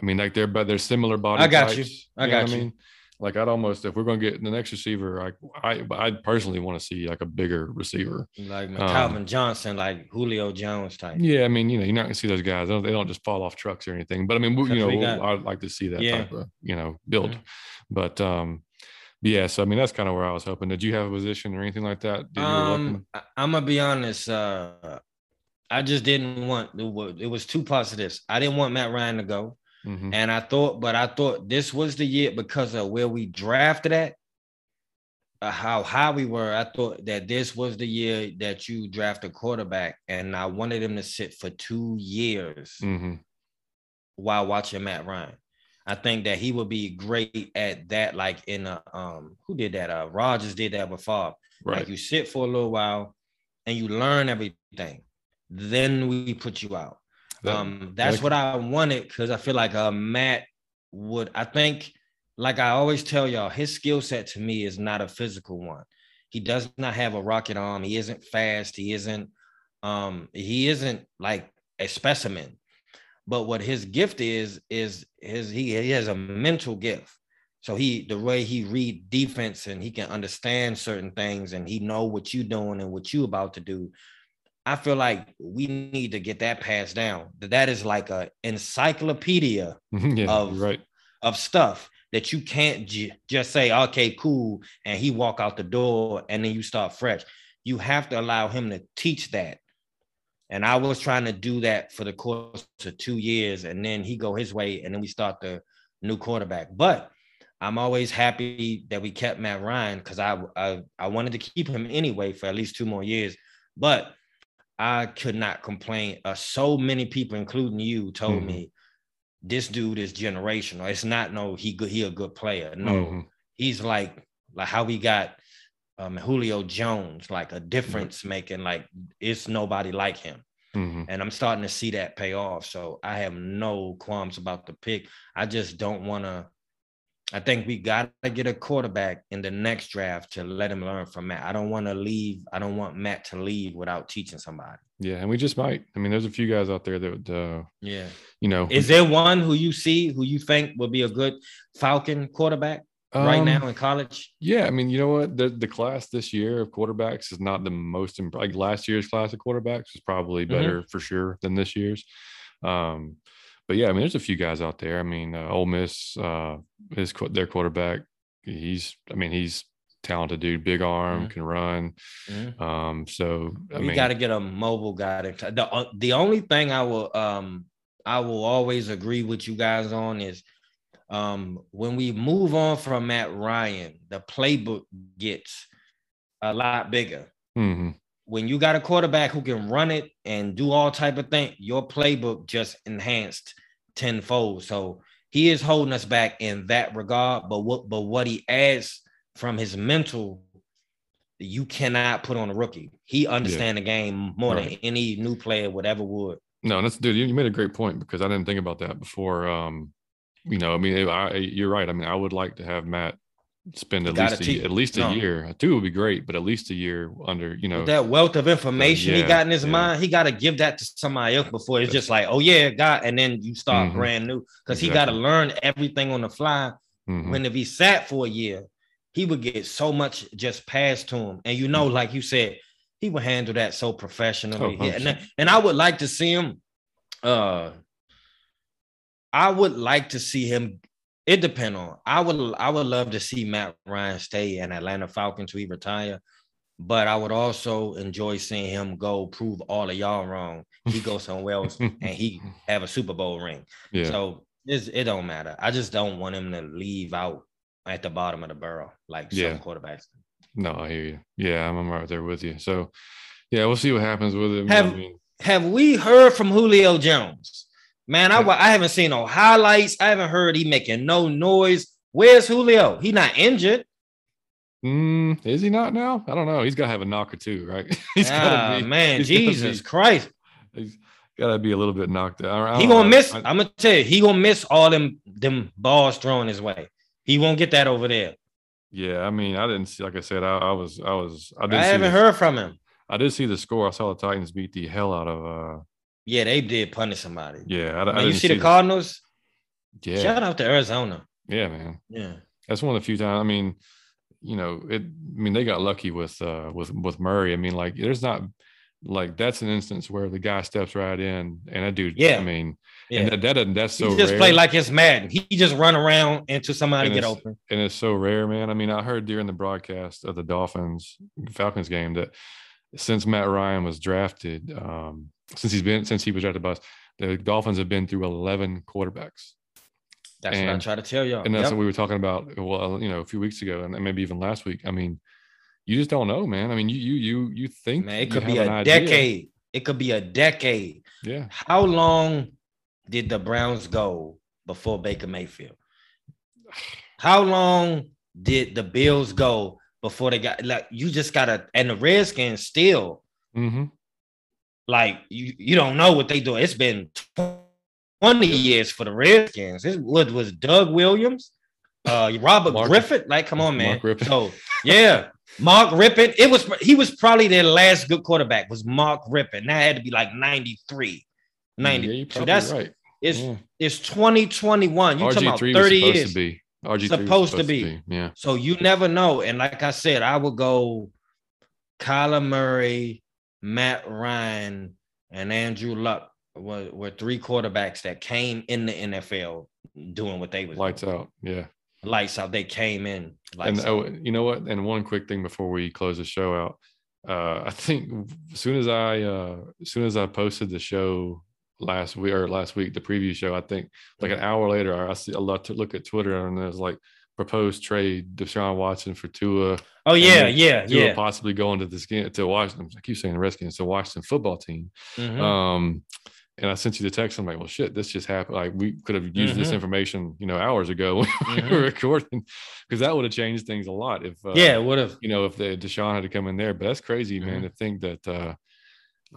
Speaker 1: I mean, like they're but they're similar body
Speaker 2: I got you. I
Speaker 1: know
Speaker 2: got you.
Speaker 1: mean? Like I'd almost if we're gonna get the next receiver, like I I personally want to see like a bigger receiver.
Speaker 2: Like
Speaker 1: Um,
Speaker 2: Calvin Johnson, like Julio Jones type.
Speaker 1: Yeah, I mean, you know, you're not gonna see those guys. They don't, they don't just fall off trucks or anything. But I mean, we, you know,
Speaker 2: we got.
Speaker 1: I'd like to see that
Speaker 2: Yeah.
Speaker 1: type of you know build.
Speaker 2: Mhm.
Speaker 1: But um, yeah. So I mean, that's kind of where I was hoping. Did you have a position or anything like that? Did you were looking?
Speaker 2: Um, I, I'm gonna be honest. Uh, I just didn't want. It was, it was two this. I didn't want Matt Ryan to go,
Speaker 1: Mhm.
Speaker 2: and I thought, but I thought this was the year because of where we drafted at, uh, how high we were. I thought that this was the year that you draft a quarterback, and I wanted him to sit for two years
Speaker 1: Mhm.
Speaker 2: while watching Matt Ryan. I think that he would be great at that, like in a um, who did that? Uh, Rodgers did that with Favre.
Speaker 1: Right.
Speaker 2: Like you sit for a little while and you learn everything. Then we put you out. Um, that's what I wanted because I feel like uh, Matt would. I think, like I always tell y'all, his skill set to me is not a physical one. He does not have a rocket arm. He isn't fast. He isn't. Um, he isn't like a specimen. But what his gift is is his he, he has a mental gift. So he the way he read defense and he can understand certain things and he know what you're doing and what you about to do. I feel like we need to get that passed down. That that is like a encyclopedia <laughs>
Speaker 1: yeah,
Speaker 2: of-
Speaker 1: right.
Speaker 2: of stuff that you can't j- just say, okay, cool, and he walk out the door and then you start fresh. You have to allow him to teach that. And I was trying to do that for the course of two years, and then he go his way, and then we start the new quarterback. But I'm always happy that we kept Matt Ryan because I, I I wanted to keep him anyway for at least two more years. But I could not complain. Uh, so many people, including you, told
Speaker 1: Mhm.
Speaker 2: me this dude is generational. It's not no he good he a good player. No,
Speaker 1: Mhm.
Speaker 2: he's like like how we got um Julio Jones, like a difference making. Like it's nobody like him,
Speaker 1: Mhm.
Speaker 2: and I'm starting to see that pay off. So I have no qualms about the pick. I just don't want to. I think we got to get a quarterback in the next draft to let him learn from Matt. I don't want to leave. I don't want Matt to leave without teaching somebody.
Speaker 1: Yeah, and we just might. I mean, there's a few guys out there that would, uh,
Speaker 2: Yeah.
Speaker 1: you know,
Speaker 2: Is there one who you see who you think would be a good Falcon quarterback right
Speaker 1: um,
Speaker 2: now in college?
Speaker 1: Yeah, I mean, you know what? The the class this year of quarterbacks is not the most imp- like last year's class of quarterbacks is probably
Speaker 2: Mhm.
Speaker 1: better for sure than this year's. Um, but yeah, I mean, there's a few guys out there. I mean, uh, Ole Miss, uh, his their quarterback, he's, I mean, he's talented dude, big arm,
Speaker 2: Mhm.
Speaker 1: can run.
Speaker 2: Mhm.
Speaker 1: Um, so I
Speaker 2: we
Speaker 1: mean,
Speaker 2: got to get a mobile guy. To, the uh, the only thing I will um I will always agree with you guys on is um when we move on from Matt Ryan, the playbook gets a lot bigger.
Speaker 1: mhm,
Speaker 2: When you got a quarterback who can run it and do all type of thing, your playbook just enhanced tenfold. So he is holding us back in that regard. But what but what he adds from his mental, you cannot put on a rookie. He understand the game more than any new player would ever would.
Speaker 1: No, that's dude. You you made a great point because I didn't think about that before. Um, you know, I mean, I, you're right. I mean, I would like to have Matt spend at least a, at least a
Speaker 2: no.
Speaker 1: year. Two would be great, but at least a year under. You know,
Speaker 2: With that wealth of information he
Speaker 1: yeah,
Speaker 2: got in his
Speaker 1: yeah.
Speaker 2: mind, he got to give that to somebody else before it's
Speaker 1: That's-
Speaker 2: just like, oh yeah, God, and then you start
Speaker 1: Mhm.
Speaker 2: brand new because he got to learn everything on the fly.
Speaker 1: mhm,
Speaker 2: When if he sat for a year, he would get so much just passed to him, and you know,
Speaker 1: Mm-hmm.
Speaker 2: like you said, he would handle that so professionally.
Speaker 1: Oh,
Speaker 2: Yeah, and, and I would like to see him. Uh, I would like to see him. It depend on. I would. I would love to see Matt Ryan stay in Atlanta Falcons. We retire, but I would also enjoy seeing him go prove all of y'all wrong. He goes <laughs> somewhere else and he have a Super Bowl ring.
Speaker 1: yeah,
Speaker 2: So it's, it don't matter. I just don't want him to leave out at the bottom of the barrel like
Speaker 1: Yeah.
Speaker 2: some quarterbacks.
Speaker 1: no, I hear you. Yeah, I'm, I'm right there with you. So, yeah, we'll see what happens with him. I mean,
Speaker 2: Have we heard from Julio Jones? Man, I, I haven't seen no highlights. I haven't heard he making no noise. Where's Julio? He not injured.
Speaker 1: mm, is he not now? I don't know. He's got to have a knock or two, right? <laughs> he's
Speaker 2: ah,
Speaker 1: gotta be,
Speaker 2: man, Jesus
Speaker 1: be-
Speaker 2: Christ.
Speaker 1: He's got to be a little bit knocked out. I
Speaker 2: He gonna
Speaker 1: know.
Speaker 2: miss.
Speaker 1: I-
Speaker 2: I'm gonna tell you, he gonna miss all them them balls thrown his way. He won't get that over there.
Speaker 1: Yeah, I mean, I didn't see. Like I said, I, I was, I was, I
Speaker 2: I,
Speaker 1: didn't. see
Speaker 2: haven't
Speaker 1: the-
Speaker 2: heard from him.
Speaker 1: I did see the score. I saw the Titans beat the hell out of. uh
Speaker 2: Yeah, they did punish somebody.
Speaker 1: Yeah, I, I
Speaker 2: you
Speaker 1: didn't
Speaker 2: see the Cardinals?
Speaker 1: Yeah,
Speaker 2: Shout out to Arizona.
Speaker 1: yeah, man.
Speaker 2: Yeah.
Speaker 1: That's one of the few times. I mean, you know, it. I mean, they got lucky with uh with with Murray. I mean, like, there's not like that's an instance where the guy steps right in and that dude.
Speaker 2: Yeah.
Speaker 1: I mean,
Speaker 2: Yeah.
Speaker 1: and that, that doesn't- that's so he
Speaker 2: just
Speaker 1: rare.
Speaker 2: play like it's Madden. He just run around until somebody
Speaker 1: And
Speaker 2: get open.
Speaker 1: and it's so rare, man. I mean, I heard during the broadcast of the Dolphins Falcons game that since Matt Ryan was drafted, um, since he's been since he was at the bus. the Dolphins have been through eleven quarterbacks,
Speaker 2: That's what I try to tell y'all.
Speaker 1: and that's
Speaker 2: Yep.
Speaker 1: what we were talking about. Well, you know, a few weeks ago, and maybe even last week. I mean, you just don't know, man. I mean, you you you you think
Speaker 2: Man, it could be a decade. It could be a decade.
Speaker 1: Yeah,
Speaker 2: How long did the Browns go before Baker Mayfield? How long did the Bills go before they got like you just gotta and the Redskins still
Speaker 1: hmm
Speaker 2: like you you don't know what they do. It's been 20 years for the Redskins. This was was Doug Williams, uh Robert
Speaker 1: Mark-
Speaker 2: Griffin. Like, come on, man.
Speaker 1: Mark
Speaker 2: So yeah, Mark Rypien. It was he was probably their last good quarterback, was Mark Rypien. That had to be like 93. 90.
Speaker 1: Yeah,
Speaker 2: so that's
Speaker 1: right.
Speaker 2: it's
Speaker 1: Yeah.
Speaker 2: it's 2021. You talking about
Speaker 1: three was
Speaker 2: 30
Speaker 1: supposed
Speaker 2: years.
Speaker 1: to be. RG three
Speaker 2: Supposed to be.
Speaker 1: Yeah.
Speaker 2: So you never know. And like I said, I would go Kyler Murray, Matt Ryan, and Andrew Luck were, were three quarterbacks that came in the NFL doing what they was
Speaker 1: Lights
Speaker 2: doing.
Speaker 1: out. Yeah.
Speaker 2: Lights out. They came in.
Speaker 1: and oh, you know what? And one quick thing before we close the show out, uh, I think as soon as I uh, as soon as I posted the show last week or last week, the preview show, I think like an hour later, I see a lot to look at Twitter and there's like proposed trade Deshaun Watson for Tua,
Speaker 2: Oh yeah, yeah,
Speaker 1: Tua
Speaker 2: yeah.
Speaker 1: possibly going to the skin to Washington. I keep saying the Redskins, to Washington football team.
Speaker 2: Mhm.
Speaker 1: Um, and I sent you the text. I'm like, well, shit, this just happened. Like, we could have used this
Speaker 2: Mhm.
Speaker 1: information, you know, hours ago <laughs> when we
Speaker 2: Mhm.
Speaker 1: were recording, because that would have changed things a lot. If uh,
Speaker 2: yeah, would have.
Speaker 1: you know, if the Deshaun had to come in there. But that's crazy, man,
Speaker 2: Mhm.
Speaker 1: to think that. uh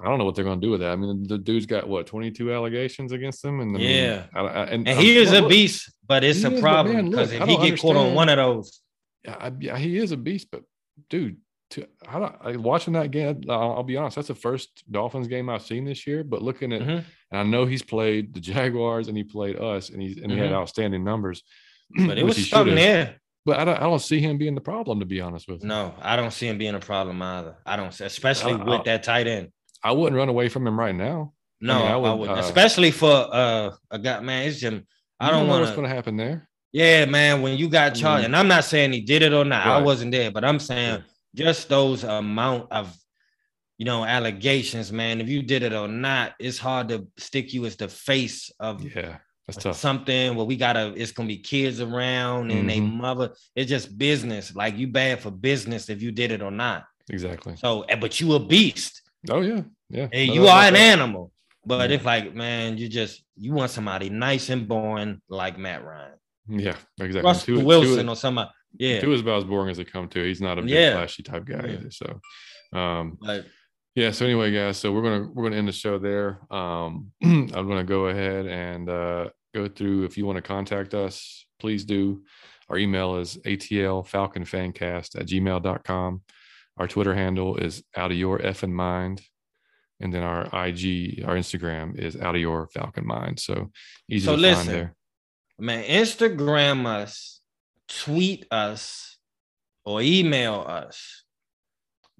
Speaker 1: I don't know what they're going to do with that. I mean, the dude's got what 22 allegations against him, and I mean,
Speaker 2: Yeah.
Speaker 1: I, I, and,
Speaker 2: And he is a beast, but it's a
Speaker 1: is,
Speaker 2: problem because if he get caught on one of those,
Speaker 1: I, I, he is a beast, but dude, to, I don't, I, watching that game, I'll, I'll be honest, that's the first Dolphins game I've seen this year. But looking at,
Speaker 2: Mhm.
Speaker 1: and I know he's played the <laughs> Jaguars and he played us, and he's and he had
Speaker 2: Mhm.
Speaker 1: outstanding numbers. <clears throat>
Speaker 2: but it was something there.
Speaker 1: But I don't, I don't see him being the problem, to be honest with you.
Speaker 2: No, I don't see him being a problem either. I don't, especially with that tight end.
Speaker 1: I wouldn't run away from him right now.
Speaker 2: No,
Speaker 1: mean, I
Speaker 2: I,
Speaker 1: would,
Speaker 2: would,
Speaker 1: uh,
Speaker 2: especially for uh, a guy. Man, it's just I don't
Speaker 1: know
Speaker 2: want
Speaker 1: what's going to happen there.
Speaker 2: Yeah, man. When you got
Speaker 1: I
Speaker 2: charged,
Speaker 1: mean-
Speaker 2: and I'm not saying he did it or not. I wasn't there, but I'm saying just those amount of, you know, allegations, man. If you did it or not, it's hard to stick you as the face of
Speaker 1: Yeah, that's tough.
Speaker 2: something where we gotta. It's gonna be kids around and they
Speaker 1: Mhm.
Speaker 2: mother. It's just business. Like you bad for business if you did it or not.
Speaker 1: Exactly.
Speaker 2: So, eh, but you a beast.
Speaker 1: Oh yeah, yeah.
Speaker 2: Hey, you are an
Speaker 1: that.
Speaker 2: animal. But
Speaker 1: Yeah.
Speaker 2: it's like, man, you just you want somebody nice and boring like Matt Ryan,
Speaker 1: Yeah, exactly.
Speaker 2: Russell
Speaker 1: Tua-
Speaker 2: Wilson,
Speaker 1: Tua-
Speaker 2: or somebody. Yeah,
Speaker 1: Tua is about as boring as it come to. He's not a big
Speaker 2: Yeah.
Speaker 1: flashy type guy
Speaker 2: Yeah.
Speaker 1: either. So, um,
Speaker 2: but
Speaker 1: yeah. So anyway, guys, so we're gonna we're gonna end the show there. Um, <clears throat> I'm gonna go ahead and uh, go through. If you want to contact us, please do. Our email is atl falconfancast at gmail.com. Our Twitter handle is out of your f effing mind. And then our IG, our Instagram is out of your Falcon mind. So easy
Speaker 2: So
Speaker 1: to
Speaker 2: listen.
Speaker 1: find there.
Speaker 2: man, Instagram us, tweet us, or email us.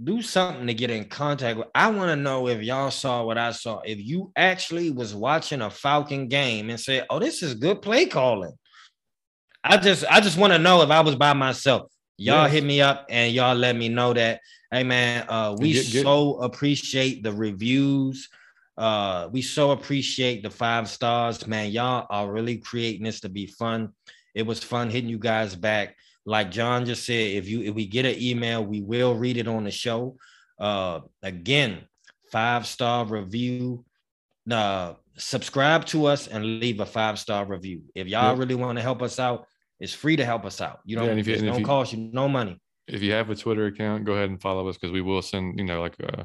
Speaker 2: Do something to get in contact with. I want to know if y'all saw what I saw. If you actually was watching a Falcon game and said, "Oh, this is good play calling," I just, I just want to know if I was by myself. Y'all
Speaker 1: Yes.
Speaker 2: hit me up and y'all let me know that. Hey man, uh, we
Speaker 1: get- get-
Speaker 2: so appreciate the reviews. Uh, we so appreciate the five stars, man. Y'all are really creating this to be fun. It was fun hitting you guys back. Like John just said, if you if we get an email, we will read it on the show. Uh, again, five star review. Uh, subscribe to us and leave a five star review. If y'all
Speaker 1: Yep.
Speaker 2: really want to help us out, it's free to help us out. You
Speaker 1: Yeah,
Speaker 2: don't,
Speaker 1: and if you- and
Speaker 2: don't
Speaker 1: you-
Speaker 2: cost you no money.
Speaker 1: if you have a Twitter account, go ahead and follow us because we will send, you know, like uh,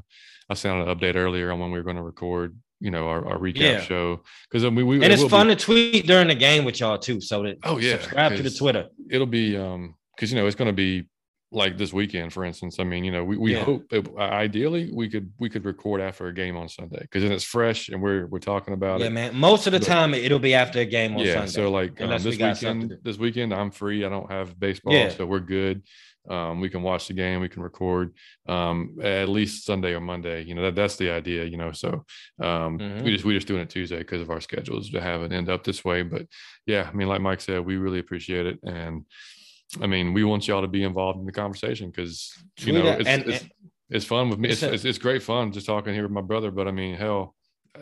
Speaker 1: I sent out an update earlier on when we were going to record, you know, our, our recap
Speaker 2: Yeah.
Speaker 1: show. Because I mean, we
Speaker 2: And it's fun
Speaker 1: Be,
Speaker 2: to tweet during the game with y'all too. So that
Speaker 1: Oh, yeah,
Speaker 2: subscribe to the Twitter.
Speaker 1: it'll be um because you know it's going to be like this weekend, for instance. I mean, you know, we, we
Speaker 2: Yeah.
Speaker 1: hope it, ideally we could we could record after a game on Sunday because then it's fresh and we're we're talking about it.
Speaker 2: Yeah,
Speaker 1: it.
Speaker 2: man. Most of the
Speaker 1: But-
Speaker 2: time it'll be after a game on
Speaker 1: yeah
Speaker 2: Sunday.
Speaker 1: so like um,
Speaker 2: unless we
Speaker 1: this weekend this weekend i'm free i don't have baseball
Speaker 2: Yeah.
Speaker 1: so we're good um, we can watch the game we can record um, at least sunday or monday you know that, that's the idea you know so um,
Speaker 2: Mhm.
Speaker 1: we just we just doing it tuesday because of our schedules to have it end up this way but yeah i mean like mike said we really appreciate it and i mean we want y'all to be involved in the conversation because you know it's,
Speaker 2: and-
Speaker 1: it's, it's fun with me it's,
Speaker 2: It's
Speaker 1: it's, great fun just talking here with my brother but i mean hell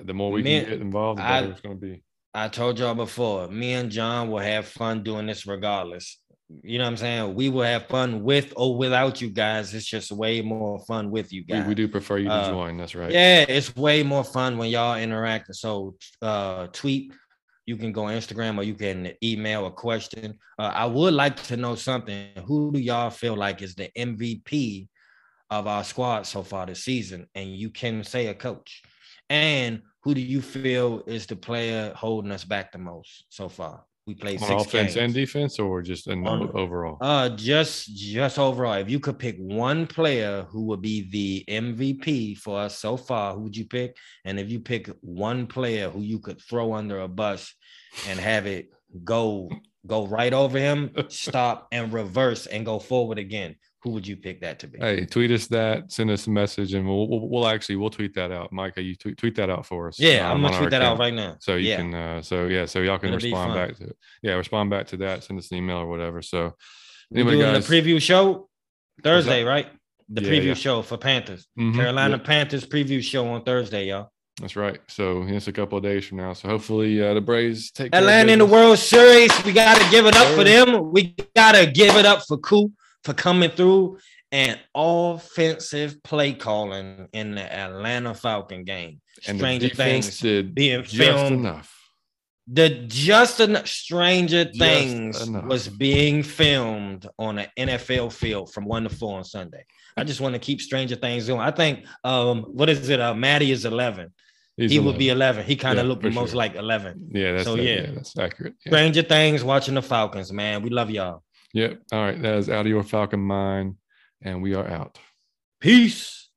Speaker 1: the more we can get involved the
Speaker 2: I-
Speaker 1: better it's going to be
Speaker 2: I told y'all before, me and John will have fun doing this regardless. You know what I'm saying? We will have fun with or without you guys. It's just way more fun with you
Speaker 1: we,
Speaker 2: guys.
Speaker 1: we do prefer you to
Speaker 2: Uh,
Speaker 1: join that's right
Speaker 2: Yeah, it's way more fun when y'all interact. So uh tweet, you can go Instagram or you can email a question. Uh, I would like to know something. Who do y'all feel like is the MVP of our squad so far this season? And you can say a coach. And who do you feel is the player holding us back the most so far? We played
Speaker 1: on
Speaker 2: six
Speaker 1: offense
Speaker 2: games.
Speaker 1: and defense, or just in
Speaker 2: On-
Speaker 1: overall?
Speaker 2: Uh, just just overall, if you could pick one player who would be the MVP for us so far, who would you pick? And if you pick one player who you could throw under a bus and have it go go right over him, <laughs> stop and reverse and go forward again, who would you pick that to be?
Speaker 1: Hey, tweet us that. Send us a message, and we'll we'll, we'll actually we'll tweet that out. Micah, you tweet, tweet that out for us.
Speaker 2: yeah, I'm
Speaker 1: um,
Speaker 2: gonna tweet that out right now.
Speaker 1: So you
Speaker 2: yeah.
Speaker 1: can, uh, so yeah, so y'all can
Speaker 2: It'll
Speaker 1: respond back to it. Yeah, respond back to that. Send us an email or whatever. So anyway,
Speaker 2: doing
Speaker 1: guys,
Speaker 2: the preview show Thursday, right? The
Speaker 1: Yeah,
Speaker 2: preview
Speaker 1: yeah.
Speaker 2: show for Panthers.
Speaker 1: Mhm,
Speaker 2: Carolina Panthers preview show on Thursday, y'all.
Speaker 1: that's right. So it's a couple of days from now. So hopefully uh, the Braves take
Speaker 2: Atlanta in the. World Series. We got to give it up for them. We got to give it up for Coop for coming through and offensive play calling in the Atlanta Falcon game.
Speaker 1: and
Speaker 2: Stranger things
Speaker 1: did
Speaker 2: being
Speaker 1: just
Speaker 2: filmed.
Speaker 1: enough.
Speaker 2: The just enough Stranger
Speaker 1: Just
Speaker 2: Things
Speaker 1: enough.
Speaker 2: was being filmed on an NFL field from one to four on Sunday. I just want to keep Stranger Things going. I think um what is it? Uh Maddie is 11.
Speaker 1: He's
Speaker 2: he would be 11. He kind
Speaker 1: Yeah,
Speaker 2: of looked the most
Speaker 1: sure.
Speaker 2: like 11.
Speaker 1: Yeah, that's
Speaker 2: so,
Speaker 1: that-
Speaker 2: yeah.
Speaker 1: that's accurate. Yeah.
Speaker 2: Stranger Things watching the Falcons, man. We love y'all.
Speaker 1: Yep. All right. That is out of your Falcon mind, and we are out.
Speaker 2: Peace.